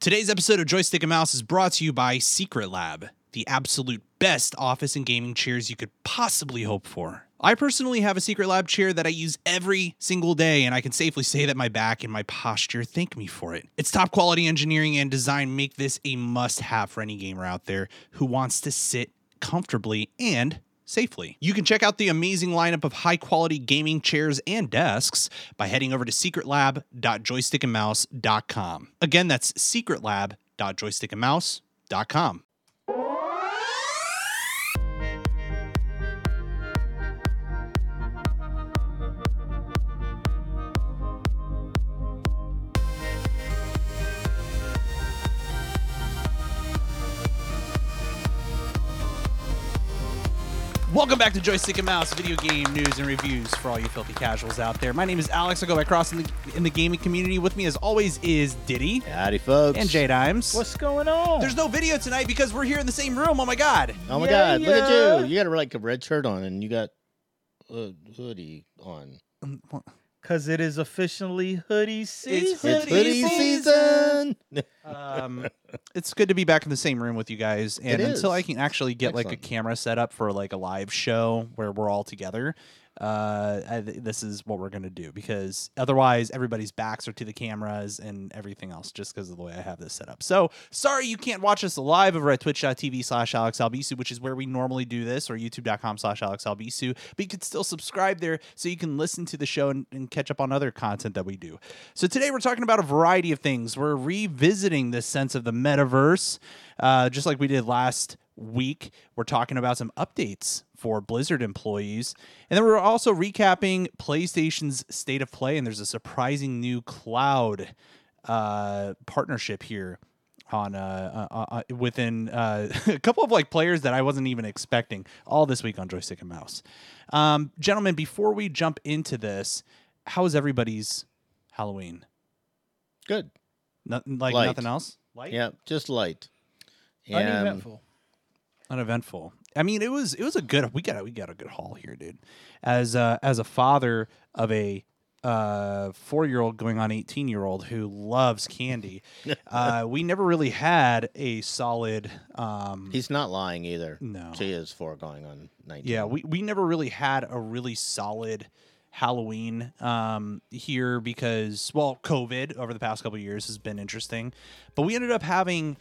Today's episode of Joystick and Mouse is brought to you by Secretlab, the absolute best office and gaming chairs you could possibly hope for. I personally have a Secretlab chair that I use every single day, and I can safely say that my back and my posture thank me for it. Its top quality engineering and design make this a must have for any gamer out there who wants to sit comfortably and safely. You can check out the amazing lineup of high quality gaming chairs and desks by heading over to secretlab.joystickandmouse.com. Again, that's secretlab.joystickandmouse.com. Welcome back to Joystick and Mouse, video game news and reviews for all you filthy casuals out there. My name is Alex. I go by Cross in the, in the gaming community. With me, as always, is Diddy Howdy, folks. and J Dimes. What's going on? There's no video tonight because we're here in the same room. Oh my god! Oh my Yeah, God! Look at you. You got a, like a red shirt on, and you got a hoodie on. Um, Because it is officially hoodie season. It's It's Hoodie hoodie season. Um, it's good to be back in the same room with you guys. And It until. I can actually get like a camera set up for like a live show where we're all together, uh, th- this is what we're gonna do because otherwise everybody's backs are to the cameras and everything else just because of the way I have this set up. So sorry you can't watch us live over at twitch.tv slash Alex Albisu, which is where we normally do this, or youtube.com slash Alex Albisu. But you can still subscribe there so you can listen to the show and, and catch up on other content that we do. So today we're talking about a variety of things. We're revisiting this sense of the metaverse, uh, just like we did last week. We're talking about some updates for Blizzard employees. And then we're also recapping PlayStation's state of play. And there's a surprising new cloud uh, partnership here on uh, uh, uh within uh, a couple of like players that I wasn't even expecting all this week on joystick and mouse. Um, gentlemen, before we jump into this, how is everybody's Halloween? Good. Nothing like Light. nothing else. Light, Yeah, just light. Um, Uneventful. Uneventful. I mean, it was it was a good. We got a, we got a good haul here, dude. As uh, as a father of a uh four year old going on 18 year old who loves candy uh we never really had a solid um He's not lying either. No. She is four going on 19. Yeah, we, we never really had a really solid Halloween um, here because, well, COVID over the past couple of years has been interesting. But we ended up having,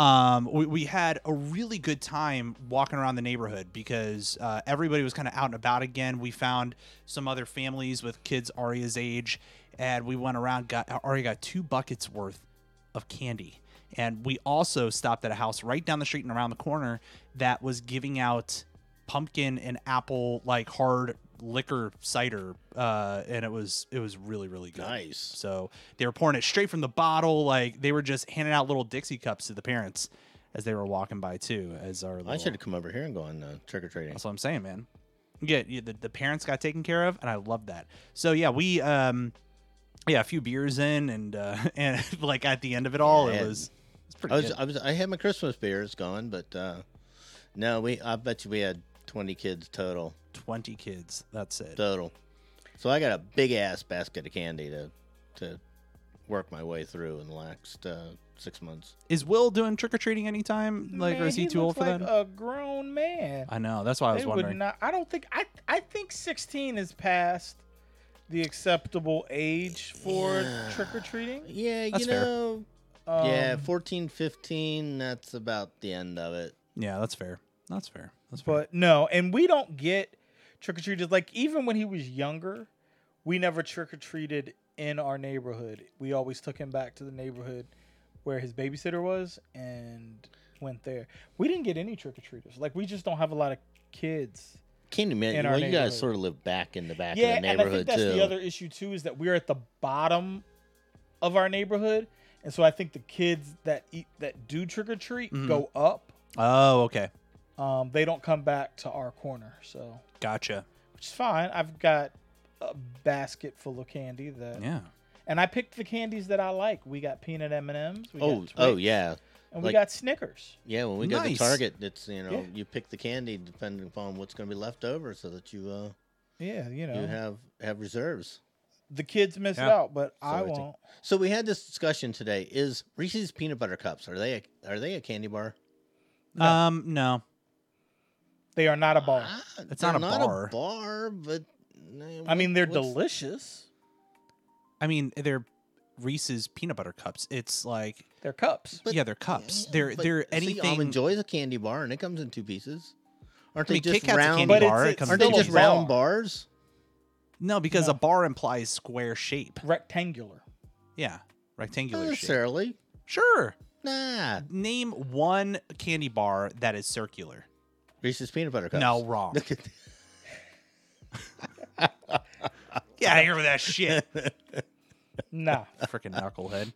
um, we, we had a really good time walking around the neighborhood because uh, everybody was kind of out and about again. We found some other families with kids Aria's age, and we went around, got Aria got two buckets worth of candy. And we also stopped at a house right down the street and around the corner that was giving out pumpkin and apple like hard liquor cider uh and it was it was really really good Nice. so they were pouring it straight from the bottle like they were just handing out little dixie cups to the parents as they were walking by too as our I should have come over here and gone uh, trick or treating. that's what I'm saying, man. Yeah, the, the parents got taken care of, and I love that. So yeah, we um, yeah, a few beers in, and uh, and like at the end of it all, Yeah, it was it's pretty I was, good. I was, I had my Christmas beers gone, but uh, no, we. I bet you we had 20 kids total. Twenty kids. That's it. Total. So I got a big ass basket of candy to to work my way through in the last uh, six months. Is Will doing trick or treating anytime? Like, or is he, too old for like that? A grown man. I know. That's why I was They would wondering. not. I don't think. I. I think 16 is past the acceptable age for Yeah. trick or treating. Yeah, That's you fair. know. Um, yeah, 14, 15, that's about the end of it. Yeah, that's fair. That's fair. That's fair. But no, and we don't get trick or treaters. Like even when he was younger, we never trick or treated in our neighborhood. We always took him back to the neighborhood where his babysitter was and went there. We didn't get any trick or treaters. Like we just don't have a lot of kids. Can't imagine. In our Well, you guys sort of live back in the back yeah, of the neighborhood and I think that's too. the other issue too is that we're at the bottom of our neighborhood, and so I think the kids that eat that do trick or treat Mhm. go up. oh, okay. Um, they don't come back to our corner, so Gotcha. which is fine. I've got a basket full of candy that, Yeah. and I picked the candies that I like. We got peanut M and M's. oh, oh yeah, and we got Snickers. yeah. When we go to Target, it's you know Yeah. you pick the candy depending upon what's going to be left over, so that you uh Yeah, you know. you have have reserves. the kids missed Yeah. out, but I won't. So we had this discussion today. Is Reese's peanut butter cups are they a, are they a candy bar? No. Um, no. They are not a bar. Ah, It's they're not a bar. bar, but I mean, they're what's- delicious. I mean, they're Reese's peanut butter cups. It's like They're cups. But- yeah, they're cups. Yeah, they're but they're see, anything. Almond Joy is a candy bar, and it comes in two pieces. Aren't I mean, they just Kit Kat's a round? candy But it's- bar. it's it comes Aren't they still a just pieces. round bar. bars? No, because No. a bar implies square shape. Rectangular. Yeah, rectangular Not shape. necessarily. Sure. Nah. Name one candy bar that is circular. Reese's peanut butter cups. No, wrong. Look at Get out of here with that shit. Nah. Freaking knucklehead.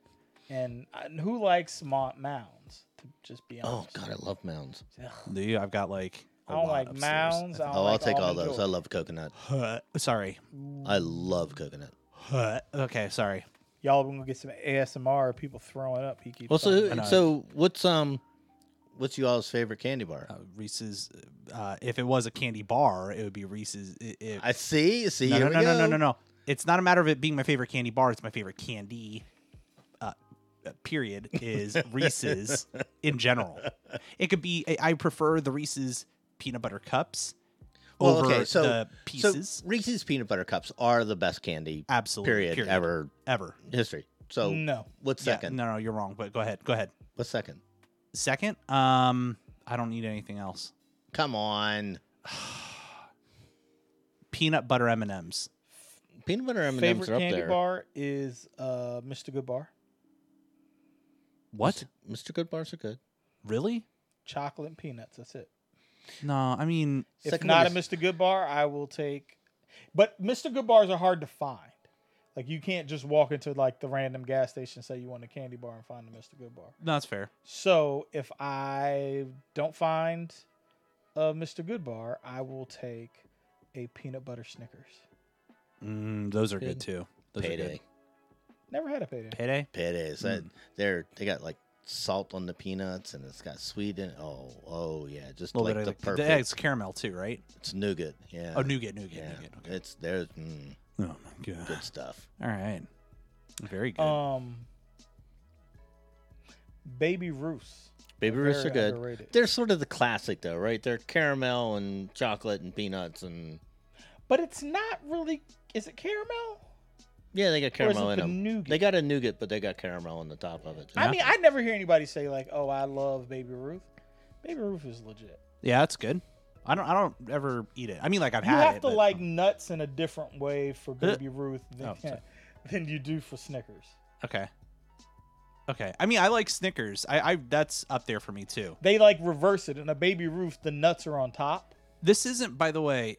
and uh, who likes mo- mounds? To just be Oh honest. God, I love mounds. Ugh. Do you? I've got like. I I don't like mounds. I don't Oh, I'll like take all almond those. joy. I love coconut. Sorry. I love coconut. Okay, sorry. Y'all gonna get some ASMR people throwing up. He keeps. Well, talking so I know. so what's um, what's you all's favorite candy bar? Uh, Reese's. Uh, if it was a candy bar, it would be Reese's. It, it, I see. See, no, no, no, no, no, no, no. It's not a matter of it being my favorite candy bar. It's my favorite candy. Uh, uh, period is Reese's in general. It could be. I- prefer the Reese's peanut butter cups Well, over okay, so the pieces. So Reese's peanut butter cups are the best candy Absolutely. period, ever Ever. history. So no. what's Yeah, second? no, no, you're wrong. But go ahead. Go ahead. What's second? Second, um, I don't need anything else. Come on, Peanut butter M and M's. peanut butter M and Favorite M's are up candy there. bar is uh, Mr. Goodbar. What? Mr. Goodbars are good. Really? Chocolate and peanuts. That's it. No, I mean, If Second not a Mr. Goodbar, I will take. But Mr. Goodbars are hard to find. Like you can't just walk into like the random gas station and say you want a candy bar and find a Mr. Goodbar. no, that's fair. So if I don't find a Mr. Goodbar, I will take a peanut butter Snickers. Mm, those are good, Good. too. Those are Payday. good. Never had a payday. Payday. Paydays. That Mm. they're they got like salt on the peanuts and it's got sweet in. Oh, oh yeah, just like the of the, perfect. the eggs caramel too, right? It's nougat. Yeah. Oh, nougat, nougat, Yeah. nougat. Okay. It's there's mm, Oh my god. good stuff. All right. Very good. Um, Baby Ruths. Baby Very Ruths are good. underrated. They're sort of the classic though, right? They're caramel and chocolate and peanuts and But it's not really. Is it caramel? yeah, they got caramel in the them. nougat? They got a nougat, but they got caramel on the top of it. I Yeah. mean, I never hear anybody say like, "Oh, I love Baby Ruth." Baby Ruth is legit. yeah, that's good. I don't. I don't ever eat it. I mean, like I've You had have it. to but- like nuts in a different way for Baby Ruth than, Oh, than you do for Snickers. Okay. Okay. I mean, I like Snickers. I, I that's up there for me too. They like reverse it. In a Baby Ruth, the nuts are on top. This isn't, by the way,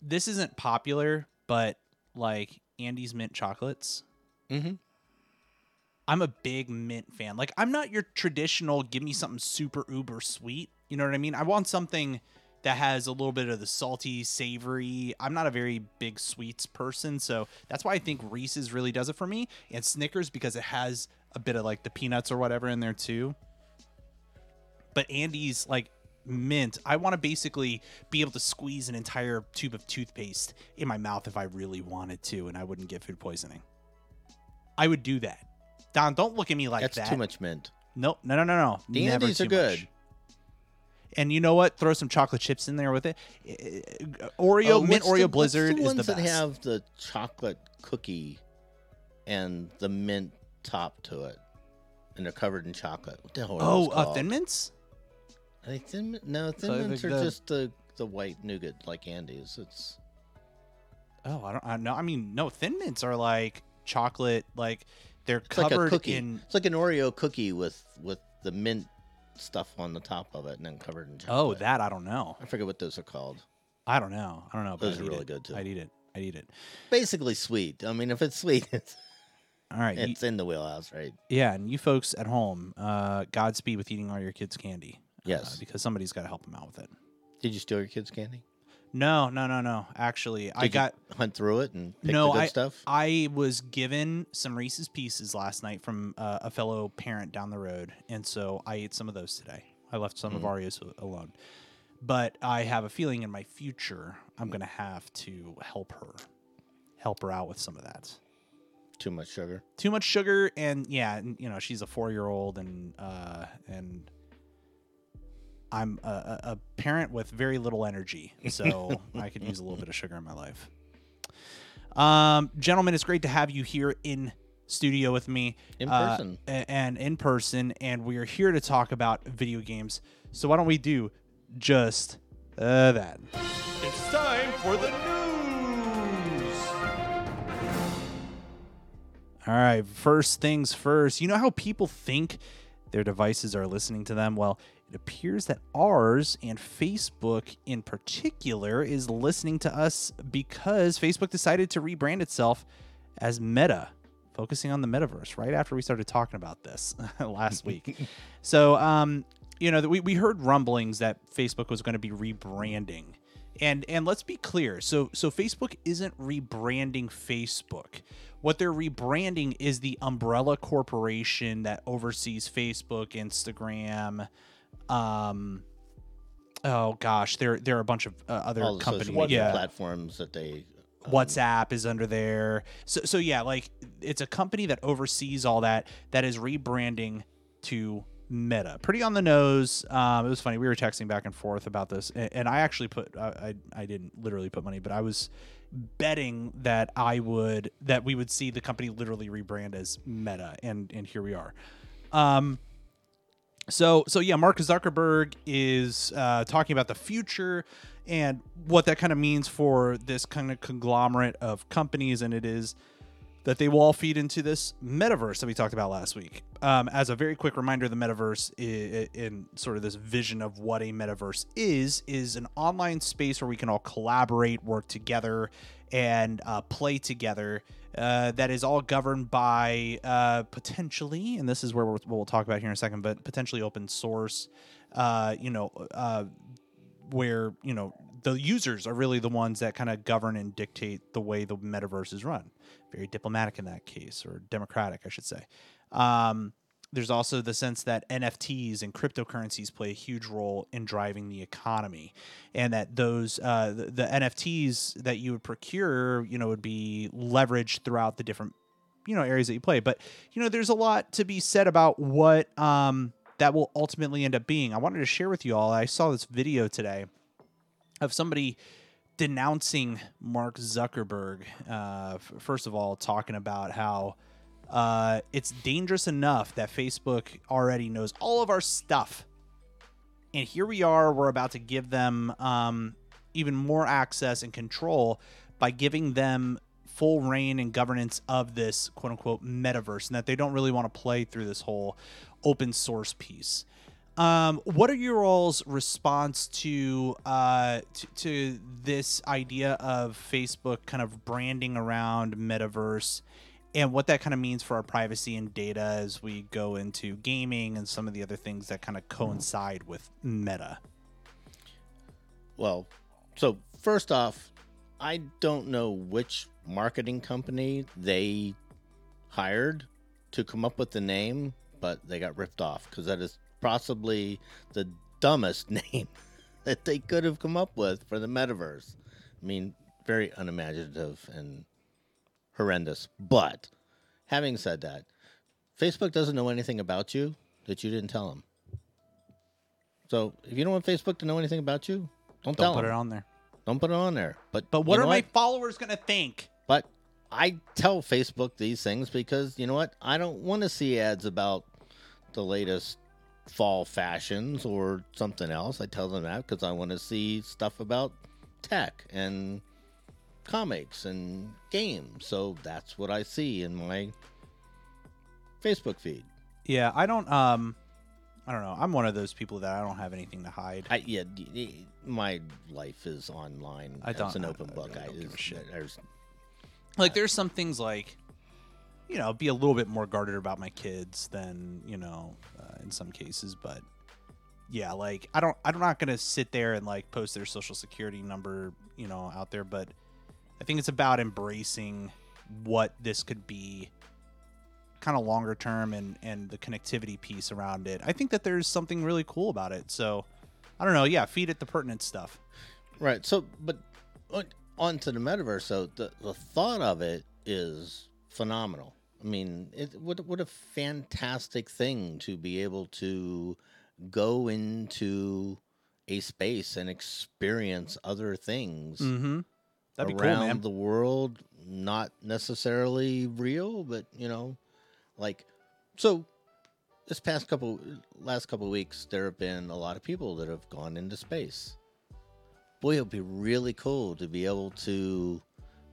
this isn't popular, but like Andes mint chocolates. mm-hmm. I'm a big mint fan. Like I'm not your traditional give me something super uber sweet. You know what I mean? I want something that has a little bit of the salty, savory. I'm not a very big sweets person, so that's why I think Reese's really does it for me. And Snickers because it has a bit of like the peanuts or whatever in there too. But Andes like mint, I want to basically be able to squeeze an entire tube of toothpaste in my mouth if I really wanted to and I wouldn't get food poisoning. I would do that. Don, don't look at me like That's that. That's too much mint. Nope. No, no, no, no. The Never Andes are good. much. And you know what? Throw some chocolate chips in there with it. Oreo, Oh, mint Oreo the- Blizzard the is ones the that have the chocolate cookie and the mint top to it, and they're covered in chocolate. What the hell? Are oh, uh. Thin Mints? Are they thin? No, thin So, mints are the- just the the white nougat like Andes. It's Oh, I don't. I know. I mean, no. Thin Mints are like chocolate. Like they're it's like a covered cookie. in. It's like an Oreo cookie with with the mint stuff on the top of it, and then covered in chocolate. Oh, that I don't know. I forget what those are called. I don't know. I don't know. Those I'd are eat really it. good, too. I'd eat it. I'd eat it. Basically sweet. I mean, if it's sweet, it's All right. you- it's in the wheelhouse, right? yeah, and you folks at home, uh, Godspeed with eating all your kids' candy. uh, Yes. because somebody's got to help them out with it. Did you steal your kids' candy? No, no, no, no. Actually, I Did you got hunt through it and pick No, the good I- stuff. I was given some Reese's Pieces last night from uh, a fellow parent down the road, and so I ate some of those today. I left some of Mm. Arya's a- alone, but I have a feeling in my future I'm gonna have to help her, help her out with some of that. Too much sugar. Too much sugar, and yeah, and, you know she's a four year old, and uh, and I'm a, a a parent with very little energy, so I could use a little bit of sugar in my life. Um, gentlemen, it's great to have you here in studio with me In uh, person. a- and in person, and we are here to talk about video games. So why don't we do just uh, that? It's time for the news. All right, first things first. You know how people think their devices are listening to them? Well, it appears that ours and Facebook in particular is listening to us because Facebook decided to rebrand itself as Meta, focusing on the metaverse right after we started talking about this last week. so, um, you know, we, we heard rumblings that Facebook was going to be rebranding. And and let's be clear. So so Facebook isn't rebranding Facebook. What they're rebranding is the umbrella corporation that oversees Facebook, Instagram, um oh gosh, there there are a bunch of uh, other companies. Yeah. platforms that they. um, WhatsApp is under there. So so yeah, like it's a company that oversees all that that is rebranding to Meta. Pretty on the nose. Um, it was funny. We were texting back and forth about this, and, and I actually put I, I I didn't literally put money, but I was betting that I would that we would see the company literally rebrand as Meta, and and here we are. Um, so so yeah, Mark Zuckerberg is uh, talking about the future and what that kind of means for this kind of conglomerate of companies, and it is that they will all feed into this metaverse that we talked about last week. Um, as a very quick reminder, the metaverse in sort of this vision of what a metaverse is is an online space where we can all collaborate, work together, and uh, play together. Uh, that is all governed by uh, potentially, and this is where we'll, we'll talk about here in a second, but potentially open source. Uh, you know, uh, where you know the users are really the ones that kind of govern and dictate the way the metaverse is run. Very diplomatic in that case, or democratic, I should say. Um, there's also the sense that NFTs and cryptocurrencies play a huge role in driving the economy, and that those uh, the, the NFTs that you would procure, you know, would be leveraged throughout the different you know areas that you play. But you know, there's a lot to be said about what um, that will ultimately end up being. I wanted to share with you all. I saw this video today of somebody denouncing Mark Zuckerberg. Uh, f- first of all, talking about how uh, it's dangerous enough that Facebook already knows all of our stuff, and here we are. We're about to give them um, even more access and control by giving them full reign and governance of this quote unquote metaverse, and that they don't really want to play through this whole open source piece. Um, what are your all's response to, uh, to to this idea of Facebook kind of branding around metaverse, and what that kind of means for our privacy and data as we go into gaming and some of the other things that kind of coincide with Meta? Well, so first off, I don't know which marketing company they hired to come up with the name, but they got ripped off because that is possibly the dumbest name that they could have come up with for the metaverse. I mean, very unimaginative and horrendous. But having said that, Facebook doesn't know anything about you that you didn't tell them. So if you don't want Facebook to know anything about you, don't, tell them. Don't tell put them. it on there. Don't put it on there. But But you what know are my followers gonna think? But I tell Facebook these things because you know what? I don't want to see ads about the latest fall fashions or something else. I tell them that because I want to see stuff about tech and comics and games. So that's what I see in my Facebook feed. Yeah, I don't. Um, I don't know. I'm one of those people that I don't have anything to hide. I yeah, my life is online. I don't- It's an open I book. really I a is- shit. there's like, there's some things like, you know, be a little bit more guarded about my kids than you know, uh, in some cases. But yeah, like I don't. I'm not gonna sit there and like post their social security number, you know, out there. But I think it's about embracing what this could be kind of longer term and and the connectivity piece around it. I think that there's something really cool about it. So I don't know. Yeah, feed it the pertinent stuff. Right. So, but on to the metaverse, so the, the thought of it is phenomenal. I mean, it what what a fantastic thing to be able to go into a space and experience other things Mm-hmm. That'd be cool, around man. the world, not necessarily real, but you know, like so. This past couple, last couple weeks, there have been a lot of people that have gone into space. Boy, it would be really cool to be able to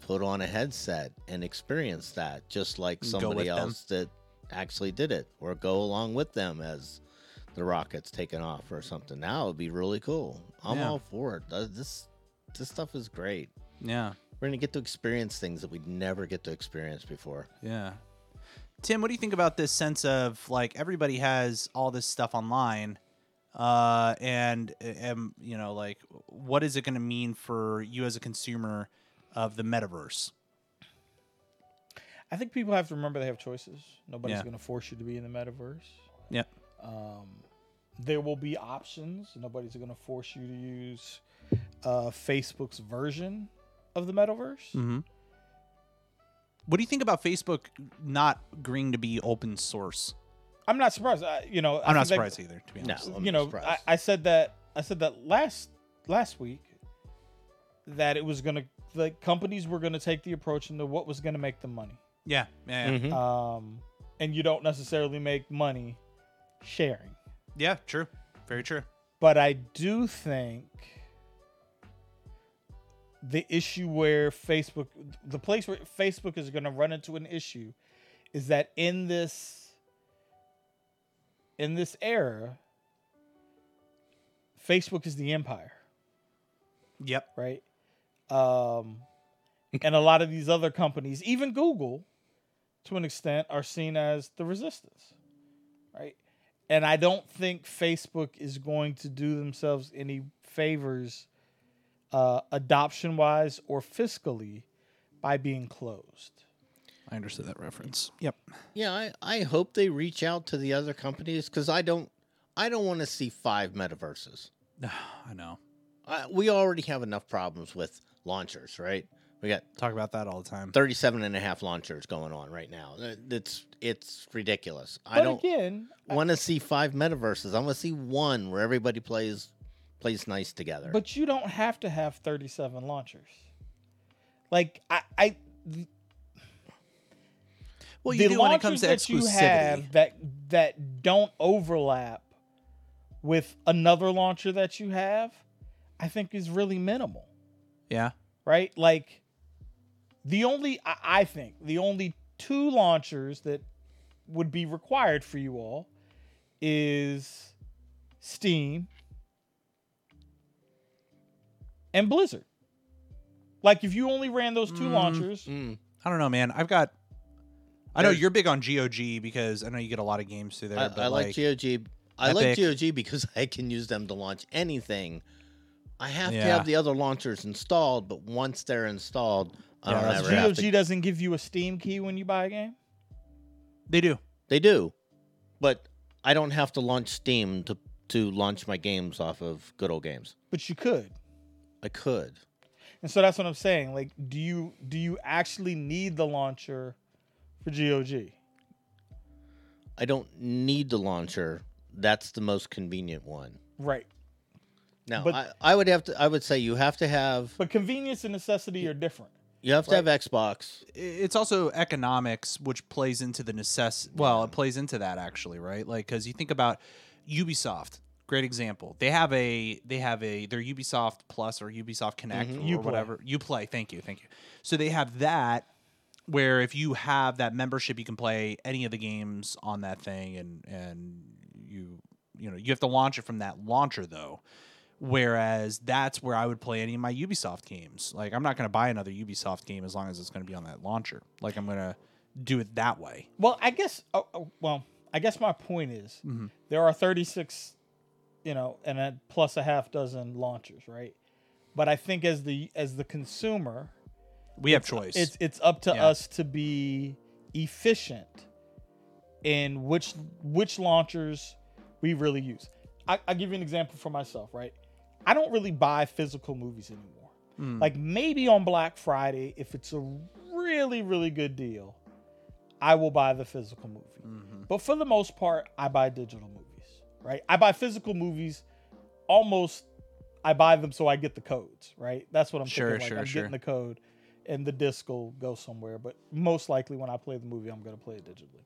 put on a headset and experience that, just like somebody with them. else that actually did it, or go along with them as the rockets taking off or something. Now it'd be really cool. I'm Yeah. all for it. Uh, This this stuff is great. Yeah. We're gonna get to experience things that we'd never get to experience before. Yeah. Tim, what do you think about this sense of like everybody has all this stuff online, uh, and um, you know, like, what is it going to mean for you as a consumer of the metaverse? I think people have to remember they have choices. Nobody's Yeah. going to force you to be in the metaverse. Yep. Um, there will be options. Nobody's going to force you to use uh, Facebook's version of the metaverse. Mm-hmm. What do you think about Facebook not agreeing to be open source? I'm not surprised. I, you know, I I'm not think that- surprised either, to be honest. I'm you know, I. I said that I said that last last week that it was gonna like companies were gonna take the approach into what was gonna make them money. Yeah, yeah, yeah. Mhm. Um, and you don't necessarily make money sharing. yeah. True, very true. But I do think the issue where Facebook, the place where Facebook is going to run into an issue, is that in this in this era, Facebook is the empire, Yep. right? Um, and a lot of these other companies, even Google, to an extent, are seen as the resistance, right? And I don't think Facebook is going to do themselves any favors, uh, adoption wise or fiscally, by being closed. I understood that reference. Yep. Yeah, I, I hope they reach out to the other companies because I don't I don't want to see five metaverses. I know. I, we already have enough problems with launchers, right? We got Talk about that all the time. 37 and a half launchers going on right now. It's it's ridiculous. I don't again, want to see five metaverses. I want to see one where everybody plays plays nice together. but you don't have to have 37 launchers. Like I, I Well, you the do when it comes to launchers that you have that that don't overlap with another launcher that you have, I think is really minimal, Yeah. right? Like the only I, I think the only two launchers that would be required for you all is Steam and Blizzard. Like if you only ran those two Mm. launchers, Mm. I don't know, man. I've got. I know you're big on GOG because I know you get a lot of games through there. I, but I like, GOG. I like Epic. GOG because I can use them to launch anything. I have to have the other launchers installed, but once they're installed, I Yeah, don't that's ever have GOG to. doesn't give you a Steam key when you buy a game. They do. They do, but I don't have to launch Steam to to launch my games off of good old games. but you could. I could. And so that's what I'm saying. Like, do you do you actually need the launcher for GOG? I don't need the launcher. That's the most convenient one. Right. Now, But- I, I would have to. I would say you have to have. But convenience and necessity are different. You have to have Xbox. It's also economics, which plays into the necessity. Well, it plays into that actually, right? Like, because you think about Ubisoft, great example. They have a they have a their Ubisoft Plus or Ubisoft Connect Mhm. or Uplay. whatever. UPlay. Thank you, thank you. So they have that where if you have that membership, you can play any of the games on that thing, and and you you know you have to launch it from that launcher though. Whereas that's where I would play any of my Ubisoft games. Like I'm not going to buy another Ubisoft game as long as it's going to be on that launcher. Like I'm going to do it that way. Well, I guess. Oh, oh, well, I guess my point is Mhm. there are 36, you know, and a plus a half dozen launchers, right? But I think as the as the consumer, We have choice. it's it's up to Yeah. us to be efficient in which which launchers we really use. I, I'll give you an example for myself, right? I don't really buy physical movies anymore. Like maybe on Black Friday, if it's a really, really good deal, I will buy the physical movie. Mm-hmm. But for the most part, I buy digital movies, right? I buy physical movies almost I buy them so I get the codes, right? That's what I'm Sure, thinking. Like sure, I'm sure. getting the code and the disc will go somewhere. But most likely when I play the movie, I'm gonna play it digitally.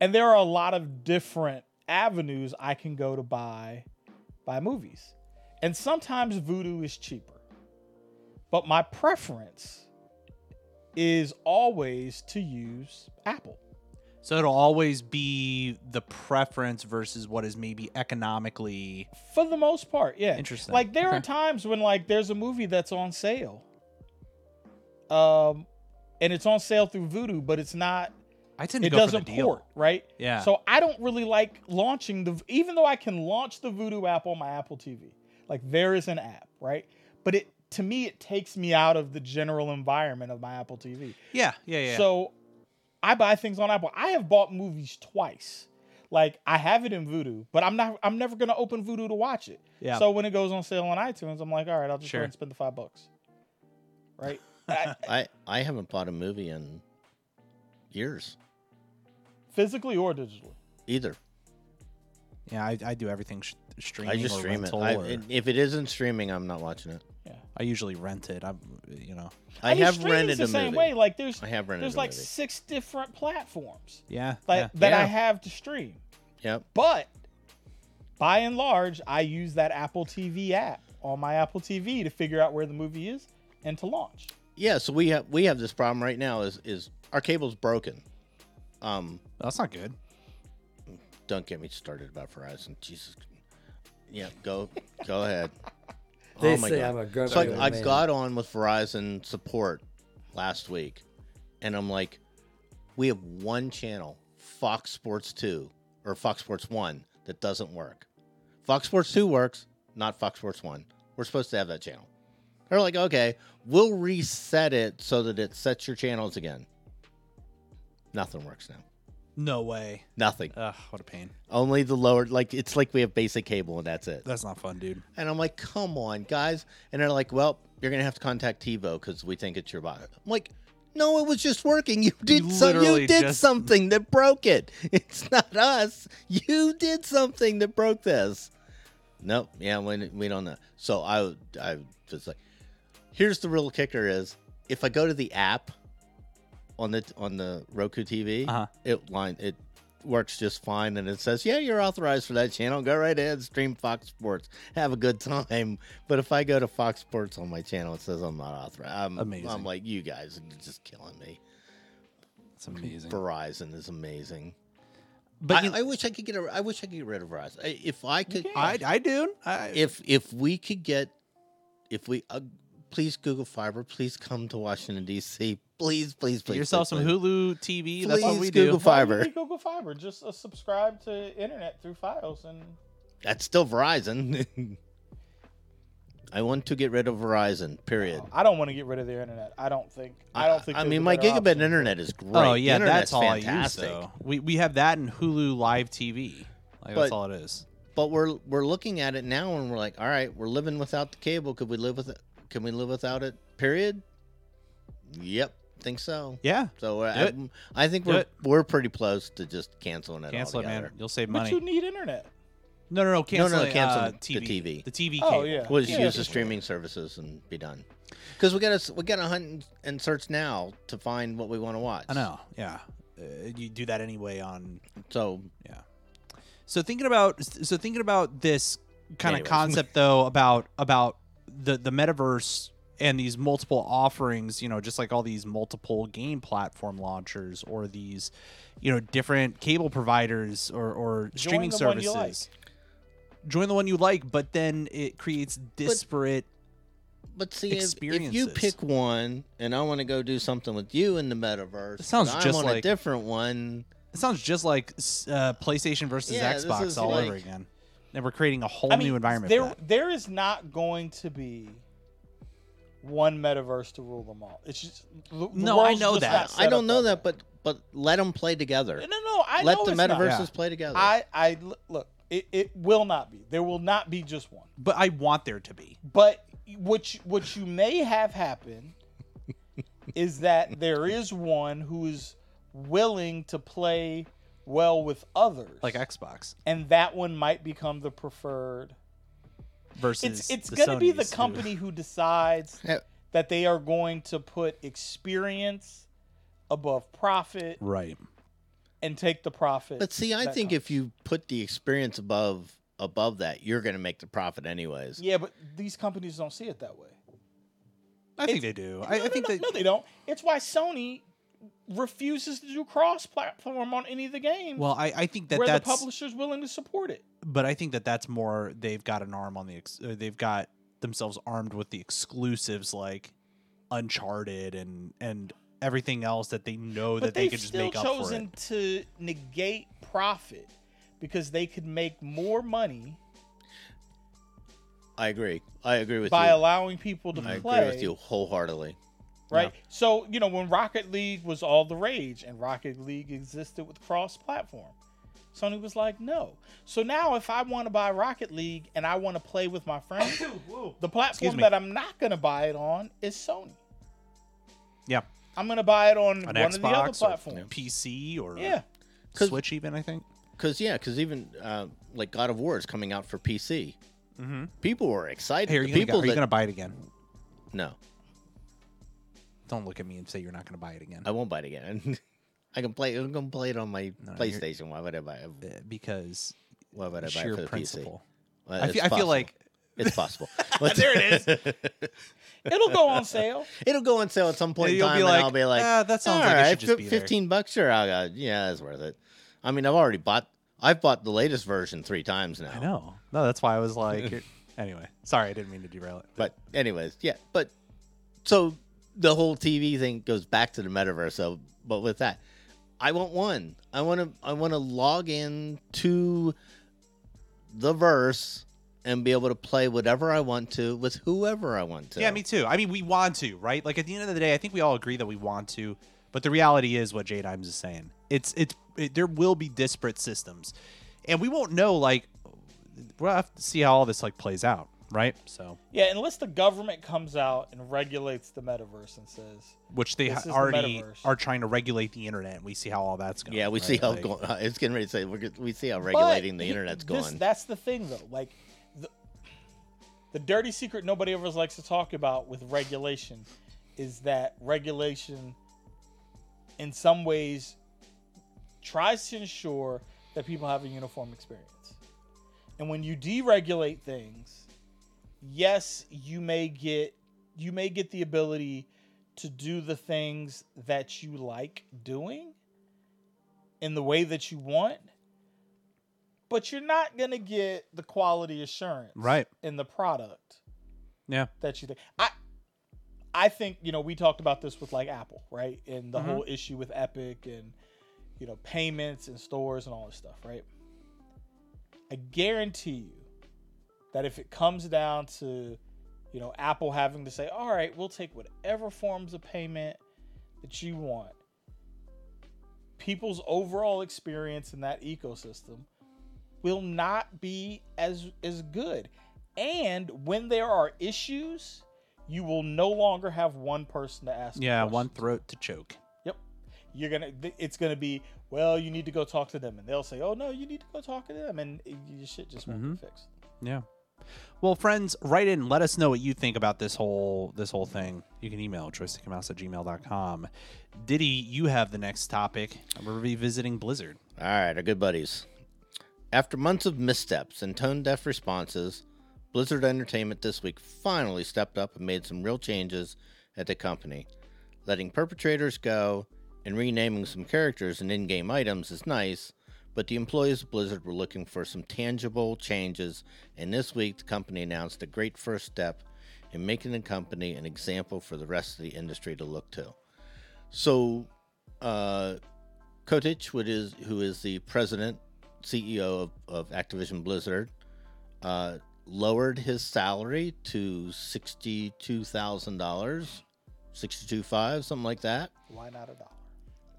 And there are a lot of different avenues I can go to buy buy movies. And sometimes Vudu is cheaper. But my preference is always to use Apple. So it'll always be the preference versus what is maybe economically. For the most part, yeah. Interesting. Like there are times when like there's a movie that's on sale. Um and it's on sale through Vudu, but it's not I tend to it go doesn't for the deal. port, right? Yeah. So I don't really like launching the even though I can launch the Vudu app on my Apple TV. Like there is an app, right? But it to me it takes me out of the general environment of my Apple TV. Yeah, yeah, yeah. So I buy things on Apple. I have bought movies twice. Like I have it in Vudu, but I'm not I'm never gonna open Vudu to watch it. Yeah. So when it goes on sale on iTunes, I'm like, all right, I'll just Sure. go ahead and spend the five bucks. Right? I- I I haven't bought a movie in years physically or digitally. either. yeah, I, I do everything sh- streaming. I just or stream it. rental I, or- and if it isn't streaming, I'm not watching it. Yeah. I usually rent it. I'm, you know. I, mean, have streaming's rented the a same movie. way. Like there's I have rented there's a like movie. six different platforms Yeah. like yeah. that I Yeah. have to stream. Yep. But by and large, I use that Apple TV app on my Apple TV to figure out where the movie is and to launch. Yeah. So we have we have this problem right now. Is is our cable's broken? Um. That's not good. Don't get me started about Verizon. Jesus. Yeah. Go go ahead. Oh they oh my say god. I'm a grumpy So old I, I man. got on with Verizon support last week, and I'm like, we have one channel, Fox Sports Two or Fox Sports One, that doesn't work. Fox Sports Two works, not Fox Sports One. We're supposed to have that channel. They're like, okay, we'll reset it so that it sets your channels again. Nothing works now. No way. Nothing. Ugh, what a pain. Only the lower, like it's like we have basic cable and that's it. That's not fun, dude. And I'm like, come on, guys. And they're like, well, you're gonna have to contact TiVo because we think it's your bot. I'm like, no, it was just working. You did so, literally you did just- something that broke it. It's not us. You did something that broke this. Nope. Yeah, we, we don't know. So I I was like, here's the real kicker: is if I go to the app on the on the Roku TV, Uh-huh. it line it works just fine, and it says, yeah, you're authorized for that channel. Go right ahead, stream Fox Sports, have a good time. But if I go to Fox Sports on my channel, it says I'm not authorized. I'm, Amazing. I'm like, you guys are just killing me. It's amazing. Verizon is amazing. But I, you- I wish I could get. A, I wish I could get rid of Verizon. If I could, I, I do. I, if if we could get, if we, uh, please Google Fiber, please come to Washington D.C. Please, please, please. get yourself please, some please. Hulu TV. That's what Please we Google do. Why do you Fiber. need Google Fiber. Just uh, subscribe to internet through Fios and That's still Verizon. I want to get rid of Verizon. Period. I don't want to get rid of their internet. I don't think. I don't think. I mean, my gigabit option. internet is great. Oh yeah, that's all fantastic. I use though. We we have that in Hulu Live TV. Like that's all it is. But we're we're looking at it now, and we're like, all right, we're living without the cable. Could we live with it? Can we live without it? Period. Yep, think so. Yeah. So uh, I, I think Do we're it. we're pretty close to just canceling it. Cancel it, man. altogether. You'll save money. But you need internet. no, no, no. Cancel no, it, cancel uh, the TV. TV. The TV Oh, cable. yeah. We'll just Yeah, use the sure. streaming services and be done. Because we got to we got to hunt and, and search now to find what we want to watch. I know. Yeah. Uh, you do that anyway on So Yeah. So thinking about so thinking about this kind Anyways. of concept though about about the the metaverse and these multiple offerings, you know, just like all these multiple game platform launchers or these, you know, different cable providers or or streaming the one you services. Join the one you like, but then it creates disparate But see, if, if you pick one, and I want to go do something with you in the metaverse, It sounds just on a like- different one. it sounds just like uh, PlayStation versus Yeah, Xbox all over again. And we're creating a whole I mean, new environment There, for that. there is not going to be one metaverse to rule them all. It's just the, the No, I know that. I don't know that, way. but but let them play together. no, no, I let know the it's not. metaverses Yeah. play together. I, I look. It, it will not be. There will not be just one. But I want there to be. But what you, what you may have happen is that there is one who is willing to play well with others, like Xbox and that one might become the preferred. versus It's it's going to be the Sonys who- company who decides Yeah. that they are going to put experience above profit right. and take the profit. But see, I think comes. if you put the experience above above that, you're going to make the profit anyways. yeah, but these companies don't see it that way. I think It's- they do. No, I, no, think no, that no, they don't. It's why Sony refuses to do cross-platform on any of the games. well, I, I think that where the that's publisher's willing to support it. but I think that that's more they've got an arm on the ex- uh, they've got themselves armed with the exclusives like Uncharted and and everything else that they know But that they they've could just still make up for chosen to negate profit because they could make more money I agree. I agree with you. by you. allowing people to I play. agree with you wholeheartedly. Right? So, you know, when Rocket League was all the rage and Rocket League existed with cross platform, Sony was like, no. So now if I want to buy Rocket League and I want to play with my friends, the platform that I'm not going to buy it on is Sony. Yeah, I'm going to buy it on an one of the other Xbox or platforms. PC or Yeah. 'Cause- Switch even I think. Because yeah, because even uh, like God of War is coming out for PC. Mm-hmm. People were excited. Hey, are you, gonna, people are you gonna buy it again? no, Don't look at me and say you're not gonna buy it again. I won't buy it again. I can play. I'm gonna play it on my No, PlayStation. Why would I buy it? Uh, because Why would I buy it for the principle. PC? Well, I feel, I feel like it's possible. There it is. It'll go on sale. It'll go on sale at some point in You'll time, be and like, I'll be like, "Ah, that sounds "All like right, should just fif- be there." fifteen bucks. Sure, I'll go. Yeah, it's worth it. I mean, I've already bought. I've bought the latest version three times now. I know. No, that's why I was like. anyway, sorry, I didn't mean to derail it. But anyways, yeah. But so the whole TV thing goes back to the metaverse. So, but with that, I want one. I want to. I want to log in to the verse and be able to play whatever I want to with whoever I want to. Yeah, me too. I mean, we want to, right? Like at the end of the day, I think we all agree that we want to, but the reality is what J Dimes is saying. It's it's it, there will be disparate systems, and we won't know. Like we'll have to see how all this like plays out, right? So, Yeah, unless the government comes out and regulates the metaverse and says, which they This ha- is the already are trying to regulate the internet. and We see how all that's going. Yeah, we right? see how Like, go- it's getting ready to say we're we see how regulating the internet's this- going. That's the thing, though. Like the, the dirty secret nobody ever likes to talk about with regulation is that regulation, in some ways, tries to ensure that people have a uniform experience. And when you deregulate things, yes, you may get you may get the ability to do the things that you like doing in the way that you want, but you're not going to get the quality assurance Right. in the product Yeah. that you think. I I think, you know, we talked about this with like Apple, right? And the Mhm. whole issue with Epic and you know, payments and stores and all this stuff, right? I guarantee you that if it comes down to, you know, Apple having to say, "All right, we'll take whatever forms of payment that you want." People's overall experience in that ecosystem will not be as as good. And when there are issues, you will no longer have one person to ask. Yeah, one throat to choke. Yep. You're gonna. It's gonna be. Well, you need to go talk to them, and they'll say, "Oh no, you need to go talk to them," and your shit just won't Mhm. be fixed. Yeah. Well, friends, write in. Let us know what you think about this whole this whole thing. You can email joystickandmouse at gmail.com. Diddy, you have the next topic. We're revisiting Blizzard. All right, our good buddies. After months of missteps and tone deaf responses, Blizzard Entertainment this week finally stepped up and made some real changes at the company. Letting perpetrators go and renaming some characters and in game items is nice, but the employees of Blizzard were looking for some tangible changes, and this week the company announced a great first step in making the company an example for the rest of the industry to look to. So, uh, Kotick, which is who is the president CEO of, of Activision Blizzard, uh, lowered his salary to sixty two thousand dollars, sixty two five, something like that. Why not a dollar?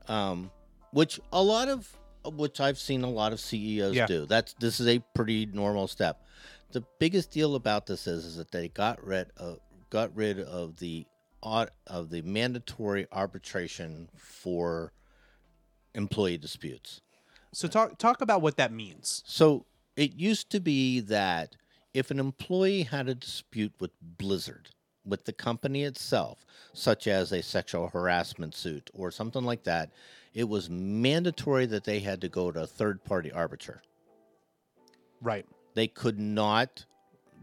Um, which a lot of which I've seen a lot of CEOs Yeah. do. That's this is a pretty normal step. the biggest deal about this is, is that they got rid of got rid of the of the mandatory arbitration for employee disputes. So talk talk about what that means. So it used to be that if an employee had a dispute with Blizzard, with the company itself, such as a sexual harassment suit or something like that, it was mandatory that they had to go to a third party arbiter. Right. They could not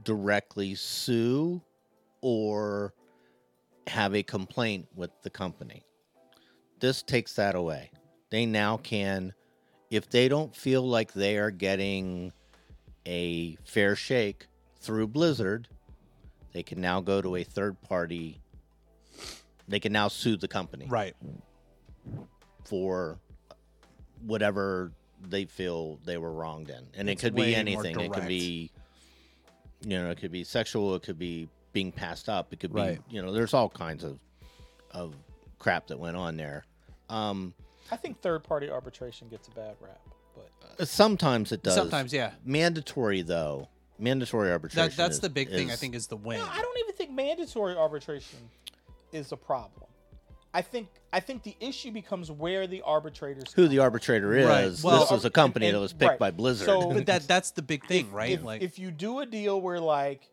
directly sue or have a complaint with the company. This takes that away. They now can, if they don't feel like they are getting a fair shake through Blizzard, they can now go to a third party. They can now sue the company Right. For whatever they feel they were wronged in. And It's it could be anything. It could be, you know, it could be sexual. It could be being passed up. It could Right. be, you know, there's all kinds of, of crap that went on there. Um, I think third party arbitration gets a bad rap, but sometimes it does. Sometimes, yeah. Mandatory though. Mandatory arbitration. That that's is- the big thing. I think is the win. No, I don't even think mandatory arbitration is a problem. I think I think the issue becomes where the arbitrators who the arbitrator is. Right. Well- this was a company and- that was picked right. by Blizzard. So- But that that's the big thing, if, right? If, like if you do a deal where like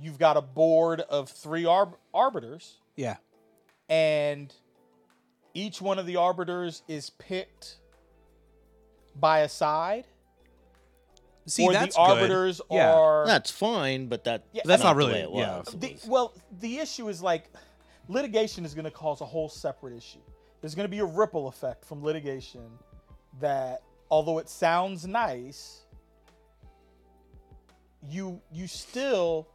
you've got a board of three arb- arbiters yeah. and each one of the arbiters is picked by a side, See, or that's the good. arbiters Yeah. are that's fine, but that Yeah, That's not the really- way it yeah. the, well, the issue is like litigation is going to cause a whole separate issue. There's going to be a ripple effect from litigation that, although it sounds nice, you you still,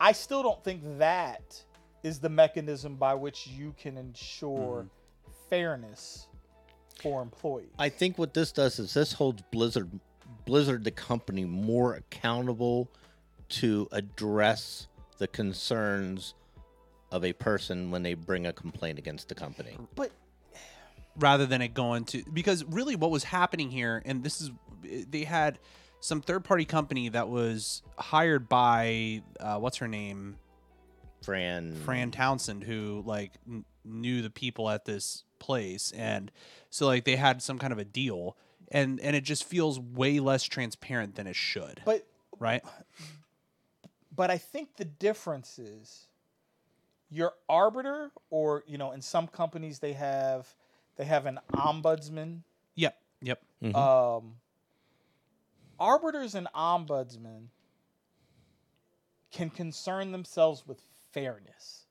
I still don't think that is the mechanism by which you can ensure mm-hmm. fairness for employees. I think what this does is this holds Blizzard Blizzard the company more accountable to address the concerns of a person when they bring a complaint against the company. but rather than it going to because really what was happening here and this is they had some third party company that was hired by uh, what's her name? Fran. Fran Townsend who like n- knew the people at this place and so like they had some kind of a deal and and it just feels way less transparent than it should. But right? but I think the difference is your arbiter, or you know, in some companies they have they have an ombudsman. yep yep Um, arbiters and ombudsmen can concern themselves with fairness.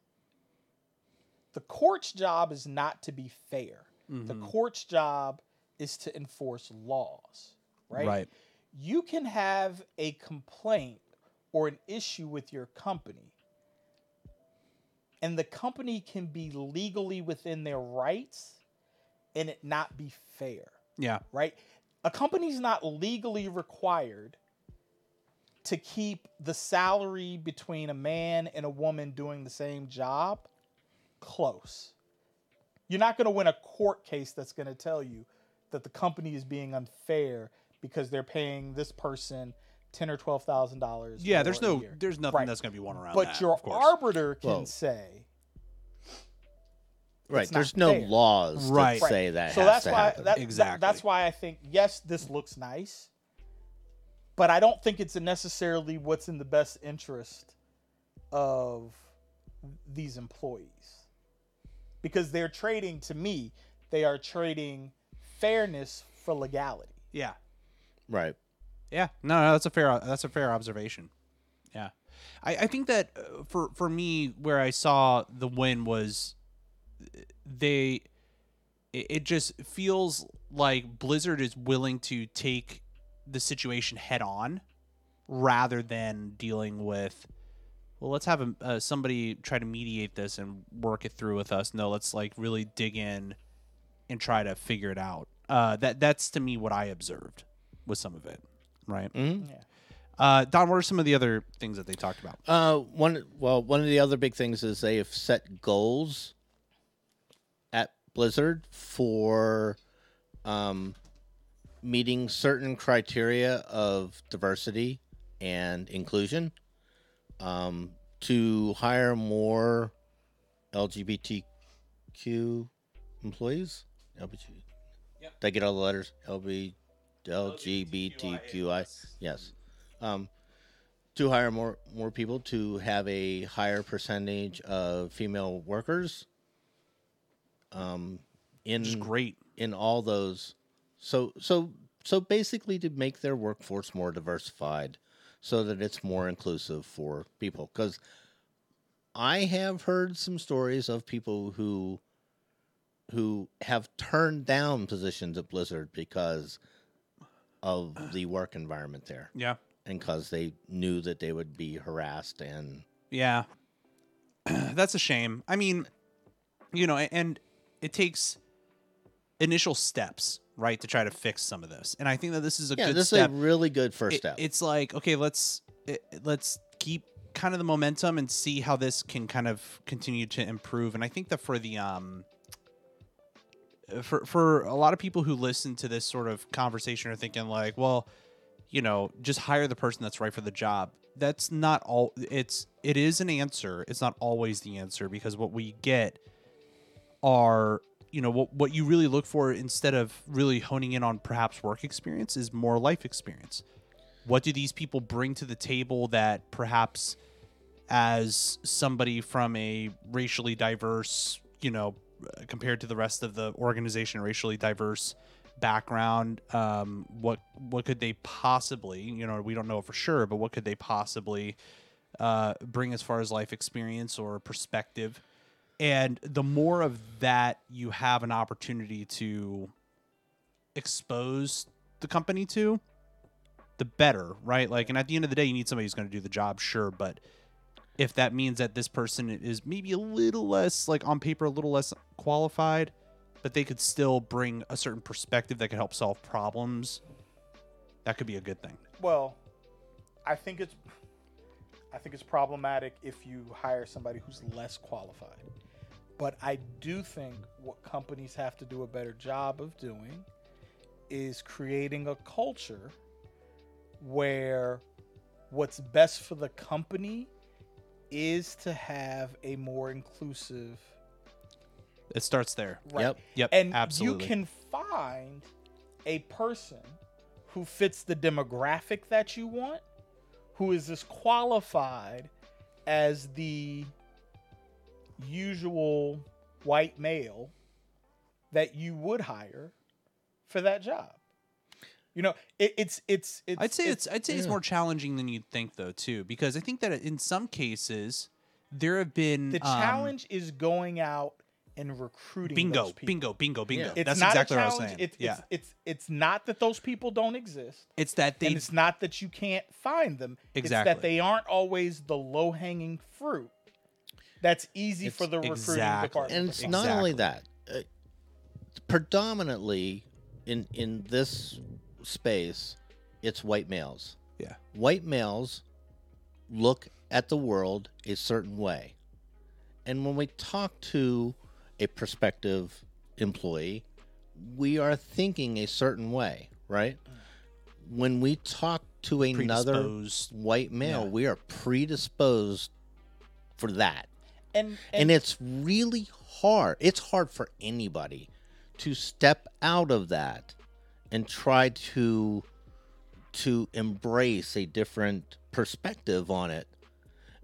The court's job is not to be fair. The Mhm. court's job is to enforce laws, right? right you can have a complaint or an issue with your company and the company can be legally within their rights and it not be fair yeah. right? A company's not legally required to keep the salary between a man and a woman doing the same job close. You're not going to win a court case that's going to tell you that the company is being unfair because they're paying this person ten or twelve thousand dollars. yeah there's no year. there's nothing Right. that's going to be one around But that, your of course. arbiter can Well, say Right. There's no fair. laws Right. that say that so has that's to why happen. that, that- Exactly. that's why I think yes, this looks nice, but I don't think it's necessarily what's in the best interest of these employees because they're trading to me they are trading fairness for legality yeah right. Yeah, no, no, that's a fair that's a fair observation. Yeah, I, I think that uh, for for me, where I saw the win was they. It, it just feels like Blizzard is willing to take the situation head on, rather than dealing with. Well, let's have a, uh, somebody try to mediate this and work it through with us. No, let's like really dig in and try to figure it out. Uh, that that's to me what I observed with some of it, right? Mhm. yeah Uh, Don, what are some of the other things that they talked about? Uh, one well, one of the other big things is they have set goals at Blizzard for um, meeting certain criteria of diversity and inclusion, um, to hire more LGBTQ employees. LGBT. Yep. Did I get all the letters? LB, LGBTQI. Yes. Um, to hire more more people to have a higher percentage of female workers. Um, in Which is great. in all those so so so basically to make their workforce more diversified so that it's more inclusive for people cuz I have heard some stories of people who who have turned down positions at Blizzard because of the work environment there Yeah. and cuz they knew that they would be harassed and Yeah. That's a shame. I mean, you know, and it takes initial steps, right, to try to fix some of this. And I think that this is a yeah good this step. is a really good first It- step It's like, okay, let's it, let's keep kind of the momentum and see how this can kind of continue to improve. And I think that for the um for for a lot of people who listen to this sort of conversation are thinking like, well, you know, just hire the person that's right for the job. That's not all it's it is an answer. It's not always the answer because what we get are you know what what you really look for instead of really honing in on perhaps work experience is more life experience. What do these people bring to the table that perhaps as somebody from a racially diverse, you know, compared to the rest of the organization, racially diverse background, um, what what could they possibly, you know, we don't know for sure, but what could they possibly uh, bring as far as life experience or perspective? And the more of that you have an opportunity to expose the company to, the better, right? Like, and at the end of the day, you need somebody who's going to do the job, sure, but if that means that this person is maybe a little less, like on paper, a little less qualified, but they could still bring a certain perspective that could help solve problems, that could be a good thing. Well, I think it's I think it's problematic if you hire somebody who's less qualified. But I do think what companies have to do a better job of doing is creating a culture where what's best for the company is to have a more inclusive It starts there. right Yep. Yep. and absolutely. you can find a person who fits the demographic that you want who is as qualified as the usual white male that you would hire for that job you know it, it's it's it's I'd say it's, I'd say it's more challenging than you'd think though too because I think that in some cases there have been the um, challenge is going out and recruiting bingo those people. bingo bingo bingo Yeah. It's that's not exactly a what I challenge. was saying It's, yeah it's it's it's not that those people don't exist. it's that they and it's not that you can't find them. It's Exactly. that they aren't always the low hanging fruit. That's easy It's- for the recruiting Exactly. department. and it's find. not only that uh, predominantly in in this space it's white males. Yeah. White males look at the world a certain way. And when we talk to a prospective employee we are thinking a certain way right? When we talk to another white male Yeah. we are predisposed for that. And, and it's really hard it's hard for anybody to step out of that and try to to embrace a different perspective on it.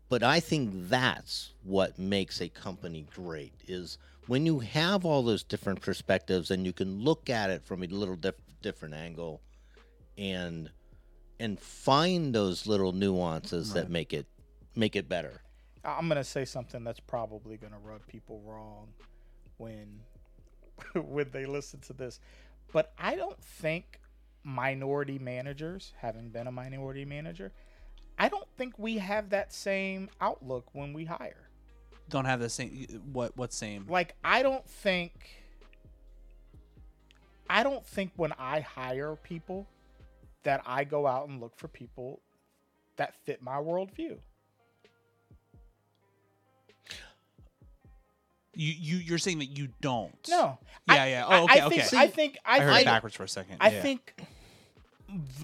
But i think that's what makes a company great is when you have all those different perspectives and you can look at it from a little diff- different angle and and find those little nuances that make it make it better. I'm gonna say something that's probably gonna rub people wrong when when they listen to this, but I don't think minority managers, having been a minority manager, I don't think we have that same outlook when we hire. don't have the same what what same Like I don't think I don't think when I hire people that I go out and look for people that fit my worldview. You you you're saying that you don't No. Yeah, I- yeah. I- Oh, okay, I think, okay. I think I, I heard I, it backwards for a second I Yeah. think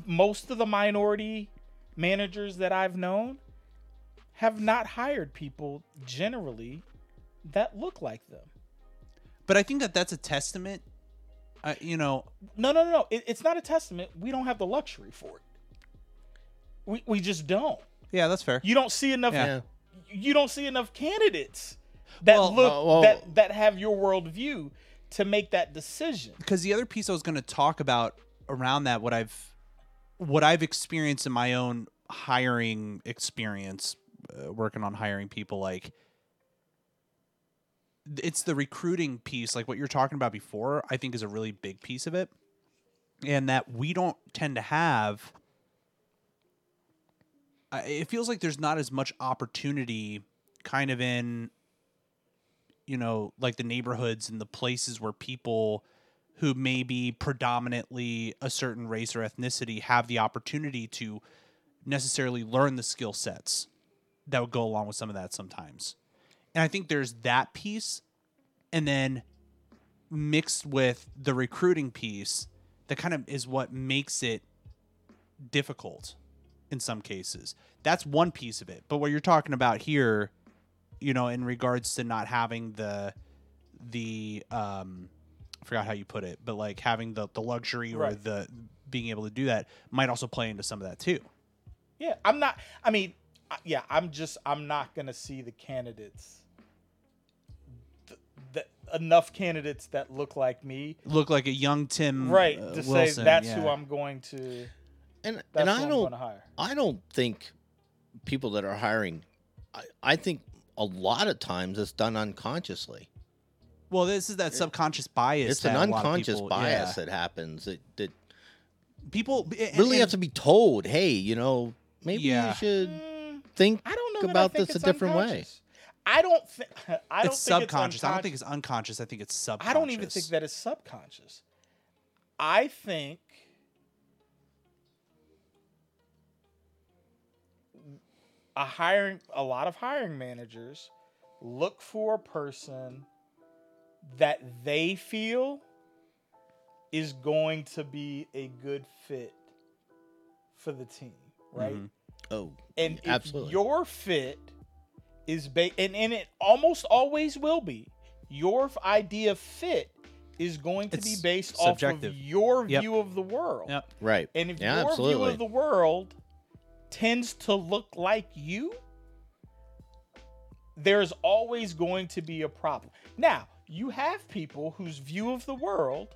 most of the minority managers that I've known have not hired people generally that look like them. But I think that that's a testament. Uh, you know, No, no, no, no. It, it's not a testament. We don't have the luxury for it. We we just don't. yeah, that's fair. You don't see enough. Yeah. You don't see enough candidates that Well, look uh, well- that that have your worldview to make that decision. because the other piece I was going to talk about around that what I've what I've experienced in my own hiring experience uh, working on hiring people like it's the recruiting piece like what you're talking about before I think is a really big piece of it and that we don't tend to have it feels like there's not as much opportunity kind of in you know like the neighborhoods and the places where people who may be predominantly a certain race or ethnicity have the opportunity to necessarily learn the skill sets that would go along with some of that sometimes. And I think there's that piece and then mixed with the recruiting piece that kind of is what makes it difficult in some cases. That's one piece of it. But what you're talking about here, you know, in regards to not having the the um I forgot how you put it, but like having the the luxury or Right. the being able to do that might also play into some of that too. Yeah, I'm not. I mean, yeah, I'm just. I'm not gonna see the candidates. th- th- enough candidates that look like me, Look like a young Tim right? uh, to say that's yeah. who I'm going to. And and I don't going to hire. I don't think people that are hiring I, I think a lot of times it's done unconsciously. Well, this is that subconscious bias. It's an that a lot of unconscious people- bias yeah. that happens that, that people and- really and- have to be told, hey, you know, maybe Yeah. you should Mm, think I don't know that I about think this a different way. I don't think. I don't It's think subconscious. It's I don't think it's unconscious. I think it's subconscious. I don't even think that it's subconscious. I think a hiring a lot of hiring managers look for a person that they feel is going to be a good fit for the team, right? Mhm. Oh, And if absolutely. your fit is ba- and, and it almost always will be, your idea of fit is going to It's be based subjective. off of your Yep. view of the world. Yep. right. And if Yeah, your absolutely. view of the world tends to look like you, there's always going to be a problem. Now, you have people whose view of the world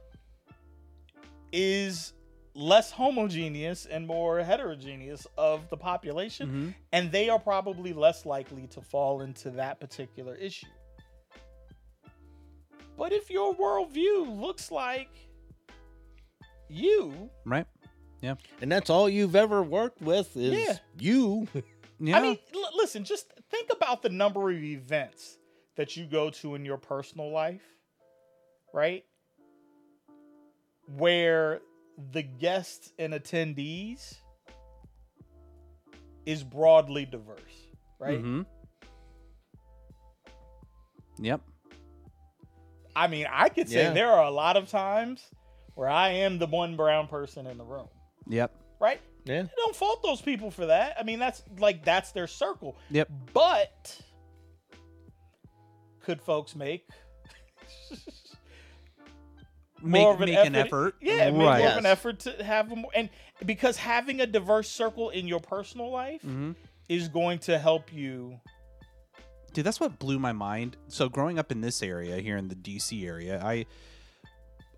is less homogeneous and more heterogeneous of the population, Mhm. and they are probably less likely to fall into that particular issue. But if your worldview looks like you, right. And that's all you've ever worked with is Yeah. you. Yeah. I mean, l- listen, just think about the number of events that you go to in your personal life, right? Where the guests and attendees is broadly diverse, right? Mhm. Yep. I mean, I could say Yeah. there are a lot of times where I am the one brown person in the room, Yep. right? Yeah. I don't fault those people for that. I mean, that's like that's their circle. Yep. But could folks make Make, more of an make effort? an effort. Yeah, make right. more of an effort to have them, and because having a diverse circle in your personal life Mhm. is going to help you. Dude, that's what blew my mind. So growing up in this area here in the DC area, I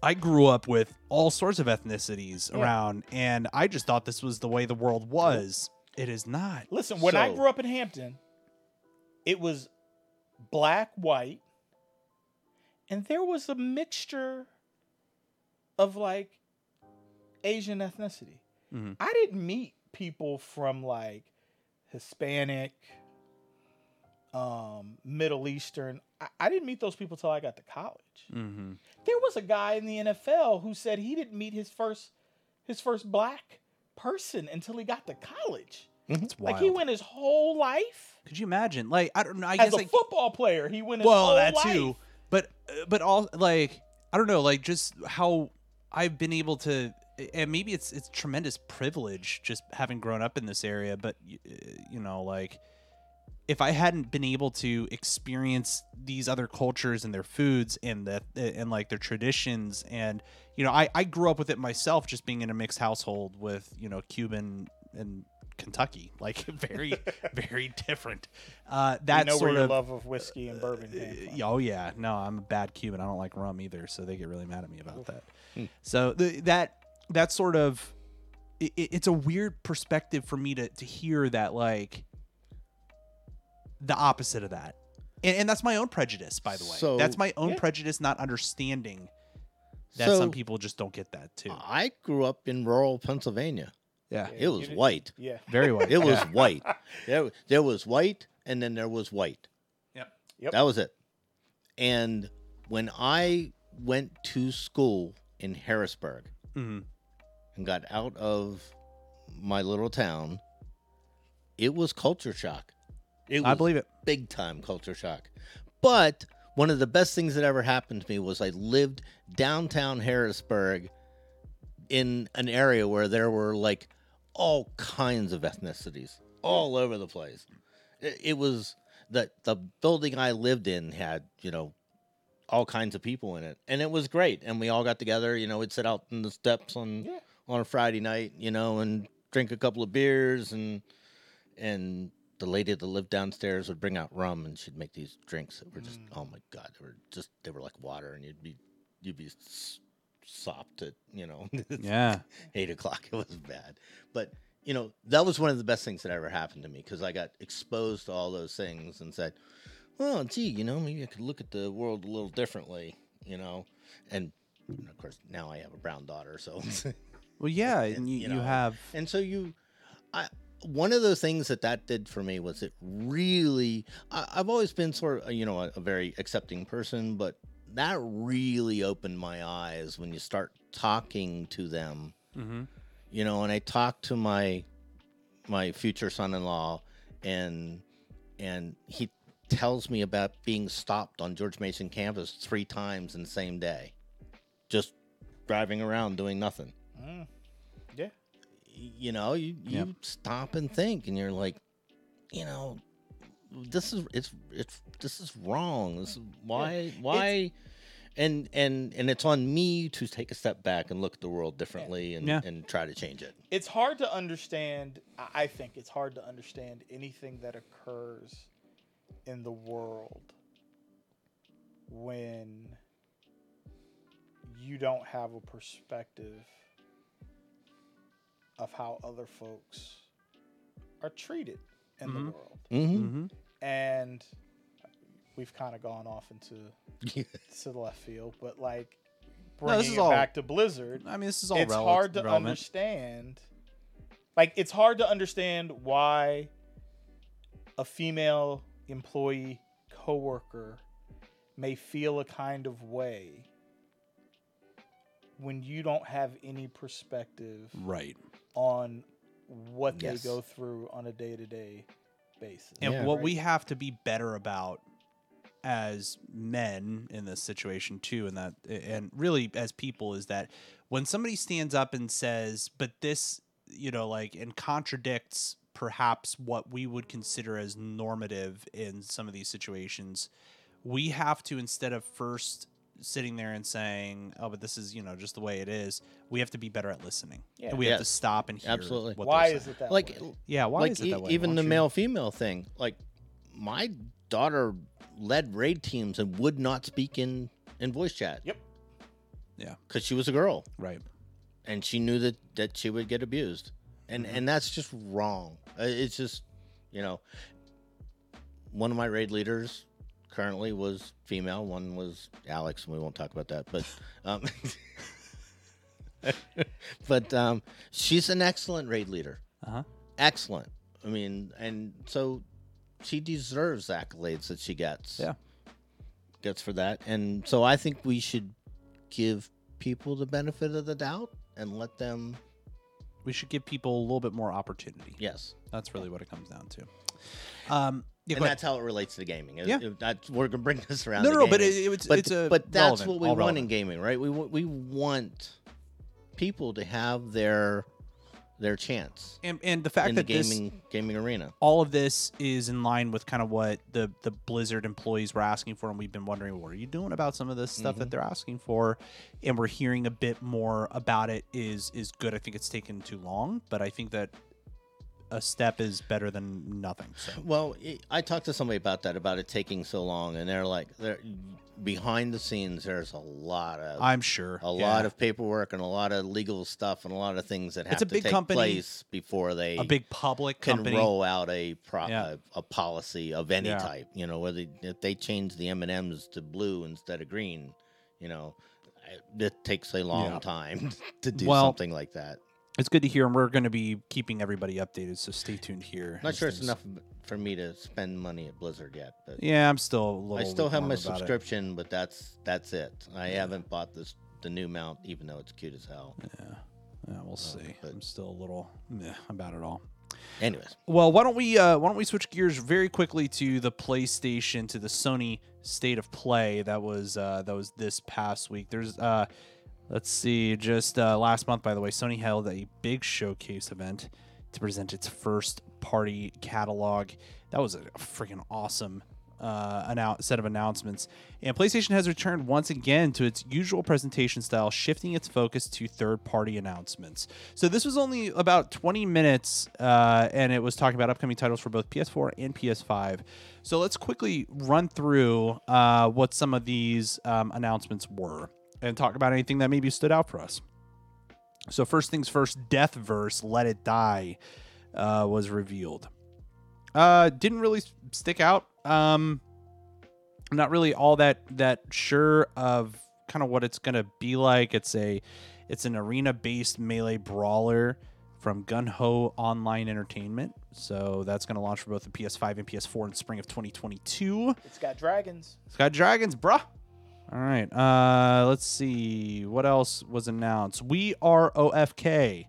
I grew up with all sorts of ethnicities Yeah. around and I just thought this was the way the world was. It is not. Listen, when I grew up in Hampton, it was black, white, and there was a mixture of like Asian ethnicity. Mhm. I didn't meet people from like Hispanic, um, Middle Eastern. I, I didn't meet those people till I got to college. Mhm. There was a guy in the NFL who said he didn't meet his first his first black person until he got to college. It's wild. Like he went his whole life Could you imagine? Like I don't know. I as guess a like football player. He went his well whole that life. too but uh, but all like i don't know like just how i've been able to and maybe it's it's tremendous privilege just having grown up in this area, but y- uh, you know, like if I hadn't been able to experience these other cultures and their foods and the and like their traditions and you know, I I grew up with it myself just being in a mixed household with, you know, Cuban and Kentucky, like very very different. Uh that know where sort your of love of whiskey and bourbon came from. uh, oh yeah, no, I'm a bad Cuban. I don't like rum either, so they get really mad at me about that. Hmm. So the, that that sort of it, it's a weird perspective for me to to hear that like the opposite of that, and, and that's my own prejudice, by the way. So- that's my own Yeah. prejudice, not understanding that So- some people just don't get that too. I grew up in rural Pennsylvania. yeah, It was you did- white. Yeah. very well. It was white. There, there was white, and then there was white. Yep. Yep. That was it. And when I went to school in Harrisburg hmm and got out of my little town, it was culture shock. It was I believe it. big time culture shock. But one of the best things that ever happened to me was I lived downtown Harrisburg in an area where there were like all kinds of ethnicities all over the place. It, it was that the building I lived in had, you know, all kinds of people in it. And it was great. And we all got together, you know, we'd sit out in the steps on Yeah. on a Friday night, you know, and drink a couple of beers and and the lady that lived downstairs would bring out rum and she'd make these drinks that were just mm. oh my god they were just they were like water and you'd be you'd be sopped at you know Yeah, eight o'clock it was bad. But you know that was one of the best things that ever happened to me because i got exposed to all those things and said well gee you know maybe i could look at the world a little differently you know? And of course now i have a brown daughter so well, yeah, and you, you you know, have and so you i one of the things that that did for me was it really I, i've always been sort of you know a, a very accepting person but that really opened my eyes when you start talking to them mm-hmm. you know and i talked to my my future son-in-law and and he tells me about being stopped on george mason campus three times in the same day just driving around doing nothing Mm. Yeah. you know you, you Yep. stop and think and you're like you know this is it's it's this is wrong this is why why and and and it's on me to take a step back and look at the world differently and Yeah. and try to change it It's hard to understand. I- I think it's hard to understand anything that occurs in the world when you don't have a perspective of how other folks are treated in Mhm. the world. mm-hmm. hmm And we've kind of gone off into to the left field, but like No, bringing this is it all- back to Blizzard, I mean, this is all it's rele- hard to relevant. understand. Like it's hard to understand why a female employee coworker may feel a kind of way when you don't have any perspective Right. On what Yes. they go through on a day-to-day basis. And Yeah. what Right? we have to be better about as men in this situation too and that and really as people is that when somebody stands up and says but this you know like and contradicts perhaps what we would consider as normative in some of these situations we have to instead of first sitting there and saying oh but this is you know just the way it is we have to be better at listening Yeah. and we have to stop and hear Absolutely. what Why they're is saying. it that like way? yeah why like is it e- that way even the you- male female thing like my daughter led raid teams and would not speak in in voice chat Yep. Yeah. because she was a girl right and she knew that that she would get abused and Mhm. and that's just wrong it's just you know one of my raid leaders currently was female. One was alex and we won't talk about that but um but um she's an excellent raid leader. Uh-huh. Excellent. I mean and so she deserves accolades that she gets. Yeah. gets for that. And so i think we should give people the benefit of the doubt and let them we should give people a little bit more opportunity. yes. That's really what it comes down to. Um, yeah, and that's how it relates to gaming It- Yeah. it- that's we're gonna bring this around no, no, no, but it, it's but, it's a but that's relevant, what we want in gaming right we we want people to have their their chance And and the fact in the that this gaming gaming arena. all of this is in line with kind of what the the Blizzard employees were asking for, and we've been wondering what are you doing about some of this stuff that mm-hmm. they're asking for, and we're hearing a bit more about it is is good. I think it's taken too long, but I think that a step is better than nothing. So Well, I- talked to somebody about that about it taking so long, and they're like, they're behind the scenes. There's a lot of I'm sure a yeah. lot of paperwork and a lot of legal stuff and a lot of things that have It's a to big take company, place before they a big public can company. roll out a, pro- Yeah. a a policy of any Yeah. type. You know, whether if they change the M and M's to blue instead of green, you know, it takes a long time to do Well, something like that. It's good to hear, and we're going to be keeping everybody updated. So stay tuned here. Not sure it's enough for me to spend money at Blizzard yet, but Yeah, I'm still a little. I still have my about it. subscription, but that's that's it. I haven't bought this the new mount, even though it's cute as hell. Yeah, yeah, we'll see. but- I'm still a little meh about it all. Anyways, Well, why don't we uh, why don't we switch gears very quickly to the PlayStation to the Sony State of Play that was uh, that was this past week. There's uh, let's see, just uh, last month by the way, Sony held a big showcase event to present its first party catalog. That was a freaking awesome uh, annou- set of announcements. And PlayStation has returned once again to its usual presentation style, shifting its focus to third party announcements. So this was only about 20 minutes, uh, and it was talking about upcoming titles for both PS4 and PS5. So let's quickly run through uh, what some of these um, announcements were and talk about anything that maybe stood out for us. So first things first, Deathverse, Let It Die, uh, was revealed. Uh, didn't really stick out. Um, I'm not really all that that sure of kind of what it's gonna be like. It's a it's an arena based melee brawler from GungHo Online Entertainment. So that's gonna launch for both the PS5 and PS4 in spring of 2022. It's got dragons. It's got dragons, bruh. All right. Uh, let's see what else was announced. We are OFK.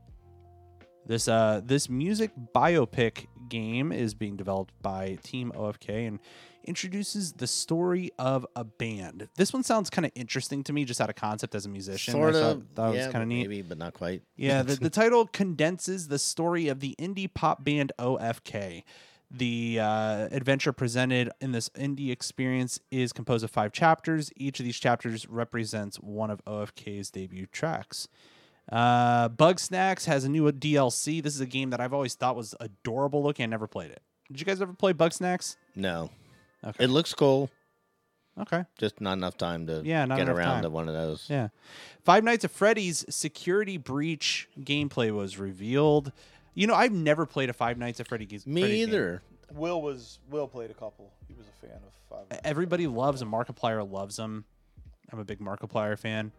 This uh this music biopic game is being developed by Team OFK and introduces the story of a band. This one sounds kind of interesting to me, just out of concept as a musician. sort I of. thought that was kind of neat. maybe, but not quite. Yeah, the, the title condenses the story of the indie pop band OFK. The uh, adventure presented in this indie experience is composed of five chapters. Each of these chapters represents one of OFK's debut tracks. Uh, Bugsnax has a new DLC. This is a game that I've always thought was adorable looking. I never played it. Did you guys ever play Bugsnax? no, Okay. it looks cool. Okay. Just not enough time to Yeah, not get enough around time. to one of those. Yeah. Five Nights at Freddy's Security Breach gameplay was revealed. You know, I've never played a Five Nights at Freddy's. Me Freddy's game. Will was Will played a couple. He was a fan of Five. Nights. Everybody loves them. Markiplier loves them. I'm a big Markiplier fan.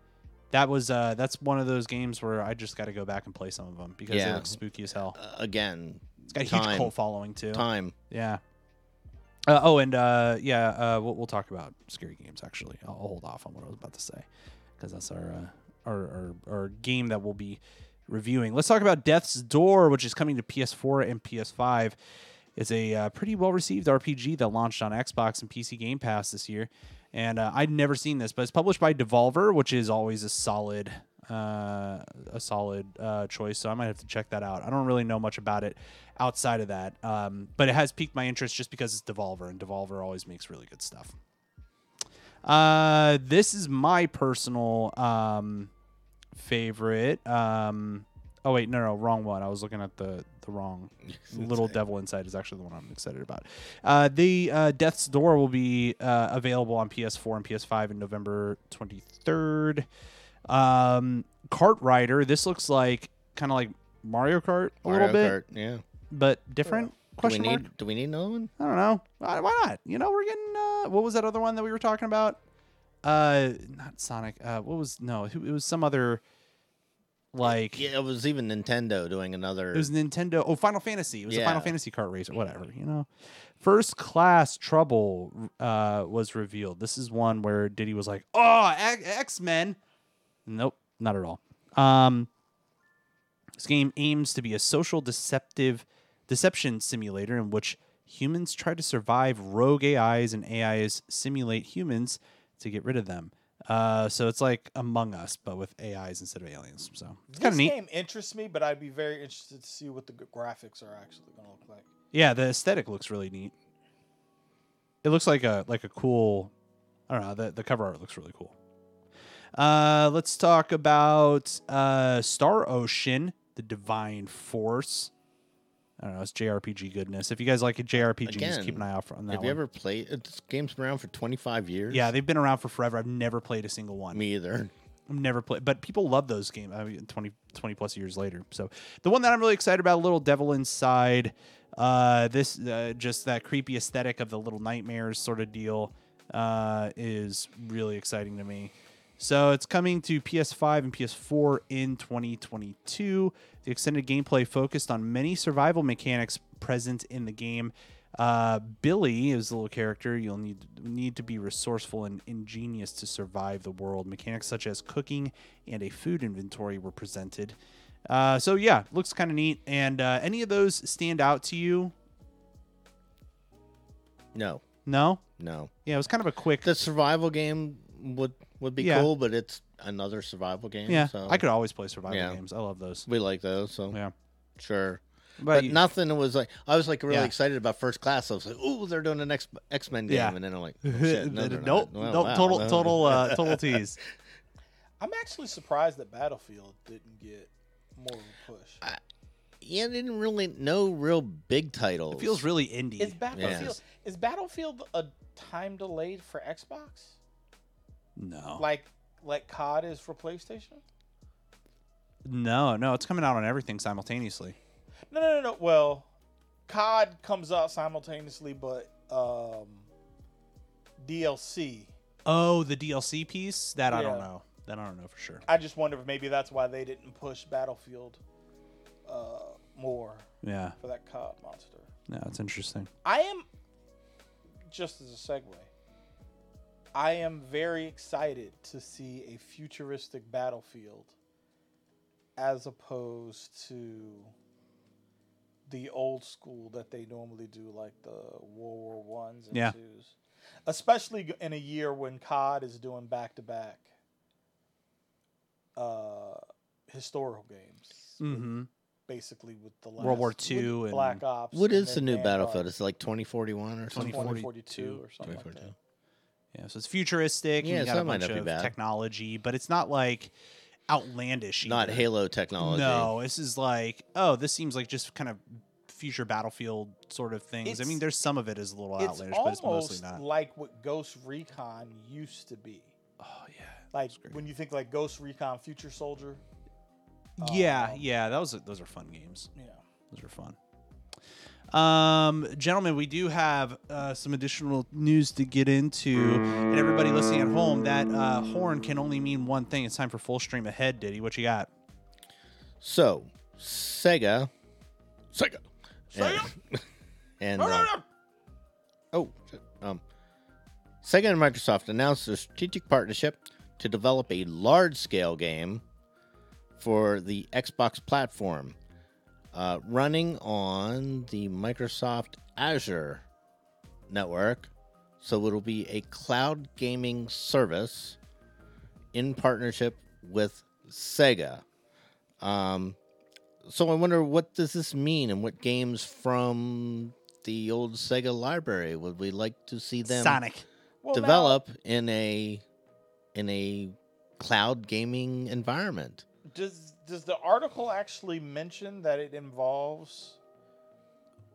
That was uh that's one of those games where I just got to go back and play some of them because they look spooky as hell. Uh, again, It's got a huge cult following too. time. Yeah. Uh, oh, and uh, yeah, uh, we'll, we'll talk about scary games. Actually, I'll, I'll hold off on what I was about to say because that's our, uh, our our our game that we'll be reviewing. Let's talk about Death's Door, which is coming to PS4 and PS5. It's a uh, pretty well received RPG that launched on Xbox and PC Game Pass this year, and uh, I'd never seen this, but it's published by Devolver, which is always a solid uh, a solid uh, choice. So I might have to check that out. I don't really know much about it outside of that, um, but it has piqued my interest just because it's Devolver, and Devolver always makes really good stuff. Uh, this is my personal um, favorite. Um, oh wait, no, no, wrong one. I was looking at the the wrong. Little Devil Inside is actually the one I'm excited about. Uh, the uh, Death's Door will be uh, available on PS4 and PS5 in November 23rd. Um, Kart Rider. This looks like kind of like Mario Kart a Mario little bit, Kart, yeah. but different. Do we Question mark. need? Do we need another one? I don't know. Why, why not? You know, we're getting. Uh, what was that other one that we were talking about? Uh, not Sonic. Uh, what was no? It was some other. Like Yeah, it was even Nintendo doing another. it was Nintendo. Oh, Final Fantasy. It was a Final Yeah. Fantasy kart race or Whatever. You know. First Class Trouble uh, was revealed. This is one where Diddy was like, "Oh, X Men." Nope, not at all. Um, this game aims to be a social deceptive deception simulator in which humans try to survive rogue AIs and AIs simulate humans to get rid of them. Uh, so it's like Among Us, but with AIs instead of aliens. So it's This kind of neat. game interests me, but I'd be very interested to see what the g- graphics are actually going to look like. Yeah, the aesthetic looks really neat. It looks like a like a cool. I don't know. The the cover art looks really cool. Uh, let's talk about uh, Star Ocean, the Divine Force. I don't know. It's JRPG goodness. If you guys like a JRPG, just keep an eye out for on that Have you one. ever played? uh, This game's been around for 25 years. yeah, they've been around for forever. I've never played a single one. me either. I've never played, but people love those games. I mean, 20, 20 plus years later. So the one that I'm really excited about, Little Devil Inside, uh, this uh, just that creepy aesthetic of the little nightmares sort of deal, uh, is really exciting to me. So it's coming to PS5 and PS4 in 2022. The extended gameplay focused on many survival mechanics present in the game. Uh, Billy is the little character. You'll need need to be resourceful and ingenious to survive the world. Mechanics such as cooking and a food inventory were presented. Uh, so yeah, looks kind of neat. And uh, any of those stand out to you? No, No. no. Yeah, it was kind of a quick. The survival game would would be Yeah. cool, but it's another survival game. yeah, so I could always play survival Yeah. games. I love those. We like those, so Yeah, sure. but, But you- nothing was like I was like really Yeah. excited about First Class. I was like, "Ooh, they're doing an X X Men game," Yeah. and then I'm like, oh, shit, no, nope. Well, nope, wow. total, total, uh, total tease. I'm actually surprised that Battlefield didn't get more of a push. yeah, didn't really no real big titles. It feels really indie. Is Battlefield Yes. is Battlefield a time delayed for Xbox? No, Like like COD is for PlayStation? no, no. It's coming out on everything simultaneously. No, no, no, no. Well, COD comes out simultaneously, but um, DLC. Oh, the DLC piece? That I don't know. That I don't know for sure. I just wonder if maybe that's why they didn't push Battlefield uh, more Yeah, for that COD monster. Yeah, it's interesting. I am just as a segue. I am very excited to see a futuristic battlefield as opposed to the old school that they normally do, like the World War Ones and Yeah. twos. Especially in a year when COD is doing back to back historical games, Mm-hmm. basically with the last, World War with II and- Black Ops. What and is the new Vanguard. Battlefield? It's like 2041 or something. 2042 or something like 2042. that. Yeah, so it's futuristic. Yeah, and you got a that might bunch not be of bad. technology, but it's not like outlandish. Not. Halo technology. No, this is like, oh, this seems like just kind of future battlefield sort of things. I mean, there's some of it is a little outlandish, but it's mostly not. like what Ghost Recon used to be. oh yeah, Like when you think like Ghost Recon Future Soldier. yeah, Um, yeah. That was those are fun games. Yeah. Those are fun. Um, gentlemen, we do have uh, some additional news to get into, and everybody listening at home, that uh, horn can only mean one thing. It's time for full stream ahead. Diddy, what you got? So, Sega. Sega. Sega? And, and uh, oh, um, Sega and Microsoft announced a strategic partnership to develop a large-scale game for the Xbox platform, uh, running on the Microsoft Azure network. So it'll be a cloud gaming service in partnership with Sega. Um, so I wonder what does this mean, and what games from the old Sega library would we like to see them Sonic. Well, now- develop in a in a cloud gaming environment? does does the article actually mention that it involves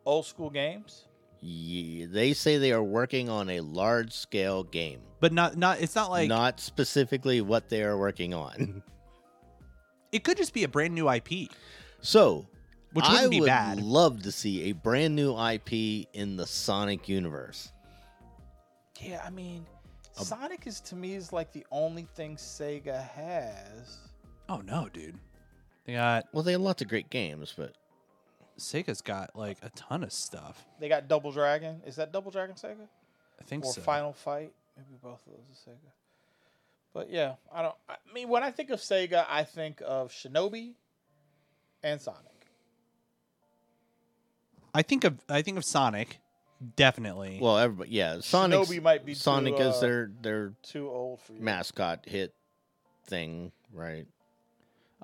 old school games? Ye- they say they are working on a large scale game, But not not. It's not like not specifically what they are working on. it could just be a brand new IP, So, which I wouldn't be would bad. love to see a brand new IP in the Sonic universe. Yeah, I mean, Sonic is to me is like the only thing Sega has. oh no, dude. They got Well, they have lots of great games, but Sega's got like a ton of stuff. They got Double Dragon. Is that Double Dragon Sega? I think or so. Final Fight. Maybe both of those are Sega. But yeah, I don't. I mean, when I think of Sega, I think of Shinobi and Sonic. I think of I think of Sonic, definitely. Well, everybody, yeah. Sonic. Shinobi might be Sonic too, is uh, their their Too old for you. mascot hit thing, right?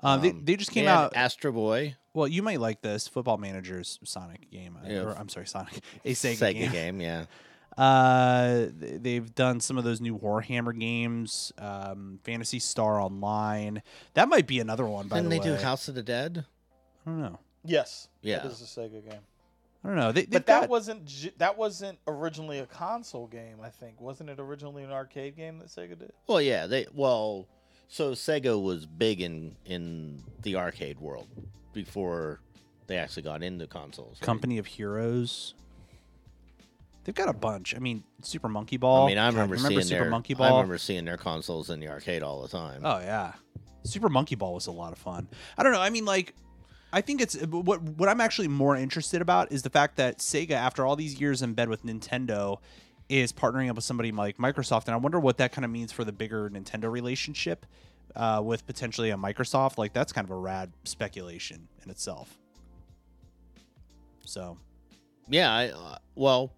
Um, they, Um, they just came they had out. Astro Boy, well, you might like this Football Manager's Sonic game. uh, Yeah. Or, I'm sorry, Sonic, a Sega, Sega game. game, yeah. Uh, they've done some of those new Warhammer games, um, Phantasy Star Online. That might be another one. By Didn't the they way, do House of the Dead? I don't know. Yes. Yeah. That is a Sega game. I don't know. They, But that got- wasn't that wasn't originally a console game. I think wasn't it originally an arcade game that Sega did? Well, yeah. They well, so Sega was big in in the arcade world before they actually got into consoles. Company of Heroes. They've got a bunch. I mean, Super Monkey Ball. I mean, I remember, remember seeing Super their Monkey I remember seeing their consoles in the arcade all the time. Oh yeah, Super Monkey Ball was a lot of fun. I don't know. I mean, like, I think it's what what I'm actually more interested about is the fact that Sega, after all these years in bed with Nintendo, is partnering up with somebody like Microsoft, and I wonder what that kind of means for the bigger Nintendo relationship uh, with potentially a Microsoft. Like, that's kind of a rad speculation in itself. So, Yeah, I uh, well,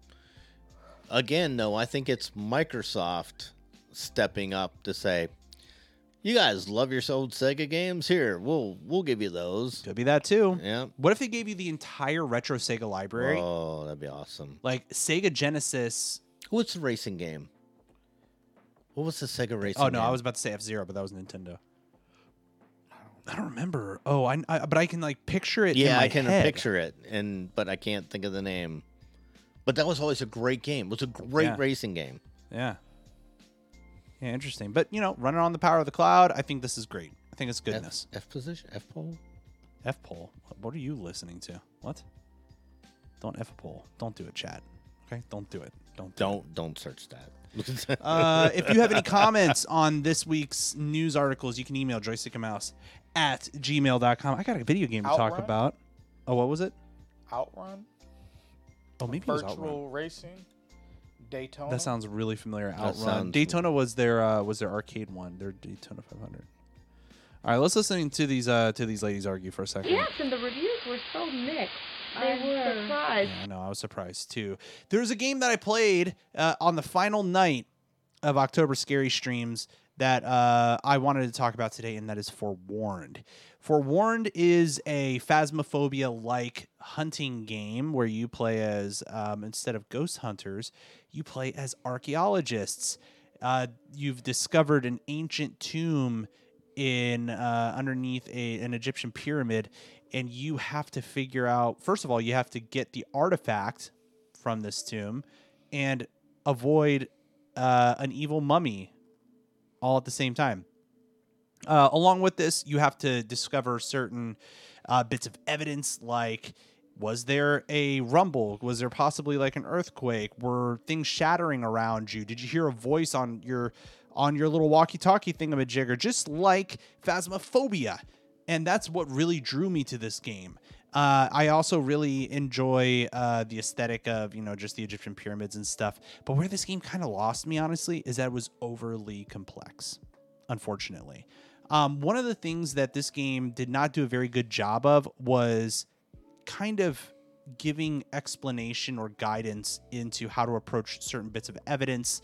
again though, I think it's Microsoft stepping up to say, "You guys love your old Sega games? Here, we'll we'll give you those." could be that too. Yeah. What if they gave you the entire retro Sega library? Oh, that'd be awesome. Like Sega Genesis. What's the racing game? What was the Sega oh, racing? Oh no, I was about to say F Zero, but that was Nintendo. I don't remember. Oh, I, I but I can like picture it. Yeah, I can head. picture it, and but I can't think of the name. But that was always a great game. It was a great Yeah. racing game. Yeah. Yeah, interesting. But you know, running on the power of the cloud, I think this is great. I think it's goodness. F, F position, F pole. F pole. What are you listening to? What? Don't F a pole. Don't do it, chat. Okay, don't do it. Don't. do don't don't search that. Uh, if you have any comments on this week's news articles, you can email joystickandmouse at gmail.com. I got a video game to talk about. Oh, what was it? Outrun, Oh, maybe it was virtual Outrun. racing, Daytona. That sounds really familiar. Outrun. sounds- Daytona was their uh, was their arcade one. Their Daytona 500. All right, let's listen to these uh, to these ladies argue for a second. Yes, and the reviews were so mixed. They I'm were. surprised. Yeah, I know. I was surprised too. There was a game that I played uh, on the final night of October Scary Streams that uh, I wanted to talk about today, and that is Forewarned. Forewarned is a phasmophobia like hunting game where you play as, um, instead of ghost hunters, you play as archaeologists. Uh, you've discovered an ancient tomb in uh, underneath a, an Egyptian pyramid, and you have to figure out. First of all, you have to get the artifact from this tomb and avoid uh, an evil mummy all at the same time. Uh, along with this, you have to discover certain uh, bits of evidence like was there a rumble? Was there possibly like an earthquake? Were things shattering around you? Did you hear a voice on your on your little walkie-talkie thingamajigger? Just like Phasmophobia. And that's what really drew me to this game. Uh, I also really enjoy uh, the aesthetic of you know just the Egyptian pyramids and stuff. But where this game kind of lost me, honestly, is that it was overly complex. Unfortunately, um, one of the things that this game did not do a very good job of was kind of giving explanation or guidance into how to approach certain bits of evidence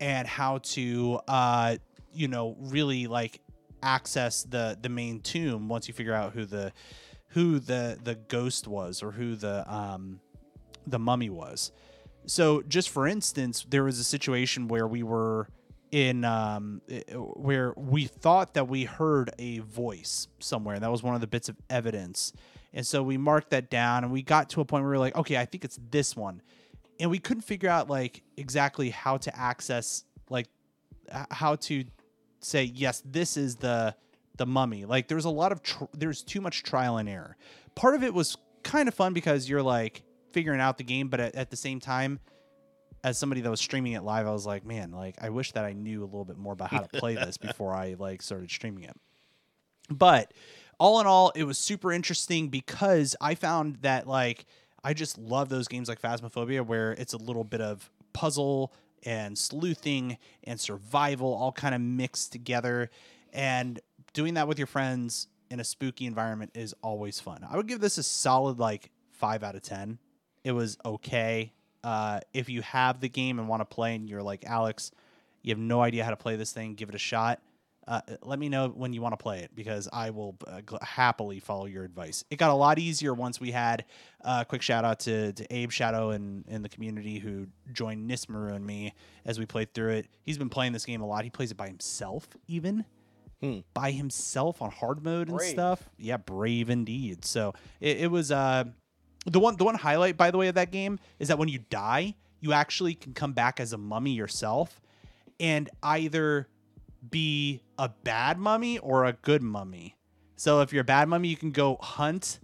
and how to uh, you know really like access the the main tomb once you figure out who the who the the ghost was or who the um the mummy was. So just for instance there was a situation where we were in um where we thought that we heard a voice somewhere. And that was one of the bits of evidence. And so we marked that down and we got to a point where we were like okay i think it's this one. And we couldn't figure out like exactly how to access like how to say yes this is the the mummy. Like there's a lot of tr- there's too much trial and error. Part of it was kind of fun because you're like figuring out the game but at, at the same time as somebody that was streaming it live i was like man like i wish that i knew a little bit more about how to play this before i like started streaming it. But all in all, it was super interesting because I found that like I just love those games like Phasmophobia where it's a little bit of puzzle and sleuthing and survival all kind of mixed together and doing that with your friends in a spooky environment is always fun. I would give this a solid like 5 out of 10. It was okay. Uh, if you have the game and want to play, and you're like Alex, you have no idea how to play this thing, give it a shot. Uh, let me know when you want to play it because I will uh, gl- happily follow your advice. It got a lot easier once we had a uh, quick shout out to, to Abe Shadow and in the community who joined Nismaru and me as we played through it. He's been playing this game a lot. He plays it by himself, even Hmm. by himself on hard mode and Brave. stuff. Yeah, brave indeed. So it, it was uh the one the one highlight by the way of that game is that when you die, you actually can come back as a mummy yourself and either be a bad mummy or a good mummy. So if you're a bad mummy, you can go hunt.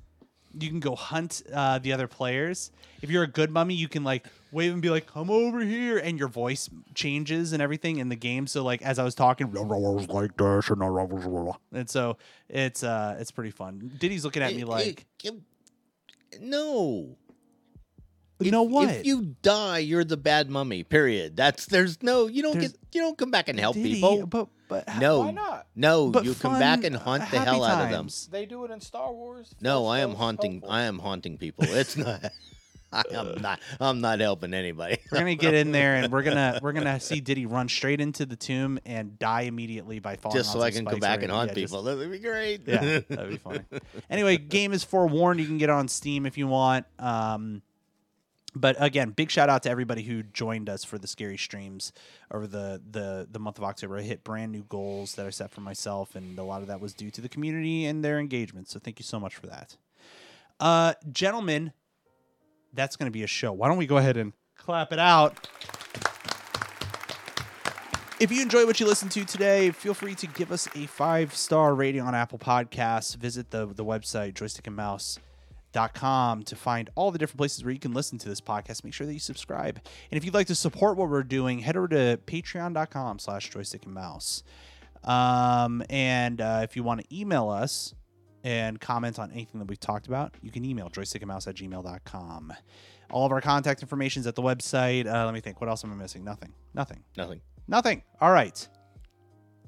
You can go hunt uh, the other players. If you're a good mummy, you can like wave and be like, "Come over here," and your voice changes and everything in the game. So like as I was talking, like this and and so it's uh it's pretty fun. Diddy's looking at me like, it- it- no. "You If- know what? If you die, you're the bad mummy. Period. That's there's no. You don't There's- get. You don't come back and help Diddy, people. but but no. Why not? No, But you come back fun, and hunt the happy hell out of them. They do it in Star Wars. No, I am Ghost, haunting. helpful. I am haunting people. It's not. I am not. I'm not helping anybody. We're gonna get in there and we're gonna we're gonna see Diddy run straight into the tomb and die immediately by falling. Just so I can come back and hunt yeah, just- people. That would be great. yeah, that'd be funny. Anyway, game is forewarned. You can get it on Steam if you want. Um, but again, big shout out to everybody who joined us for the scary streams over the the the month of October. I hit brand new goals that I set for myself, and a lot of that was due to the community and their engagement. So thank you so much for that, uh, gentlemen. That's going to be a show. Why don't we go ahead and clap it out? If you enjoy what you listen to today, feel free to give us a five star rating on Apple Podcasts. Visit the, the website, joystickandmouse.com, to find all the different places where you can listen to this podcast. Make sure that you subscribe. And if you'd like to support what we're doing, head over to patreon.com slash joystick and mouse. Um, and uh, if you want to email us and comment on anything that we've talked about, you can email joystickandmouse at gmail.com. All of our contact information is at the website. Uh, let me think. What else am I missing? Nothing. Nothing. Nothing. Nothing. All right.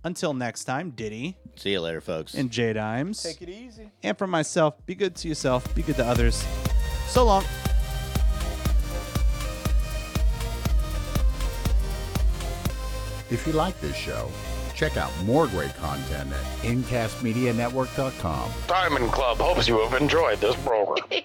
Until next time, Diddy See you later, folks. and J Dimes. Take it easy. And for myself, be good to yourself, be good to others. So long. If you like this show, check out more great content at incastmedianetwork.com. Diamond Club hopes you have enjoyed this program.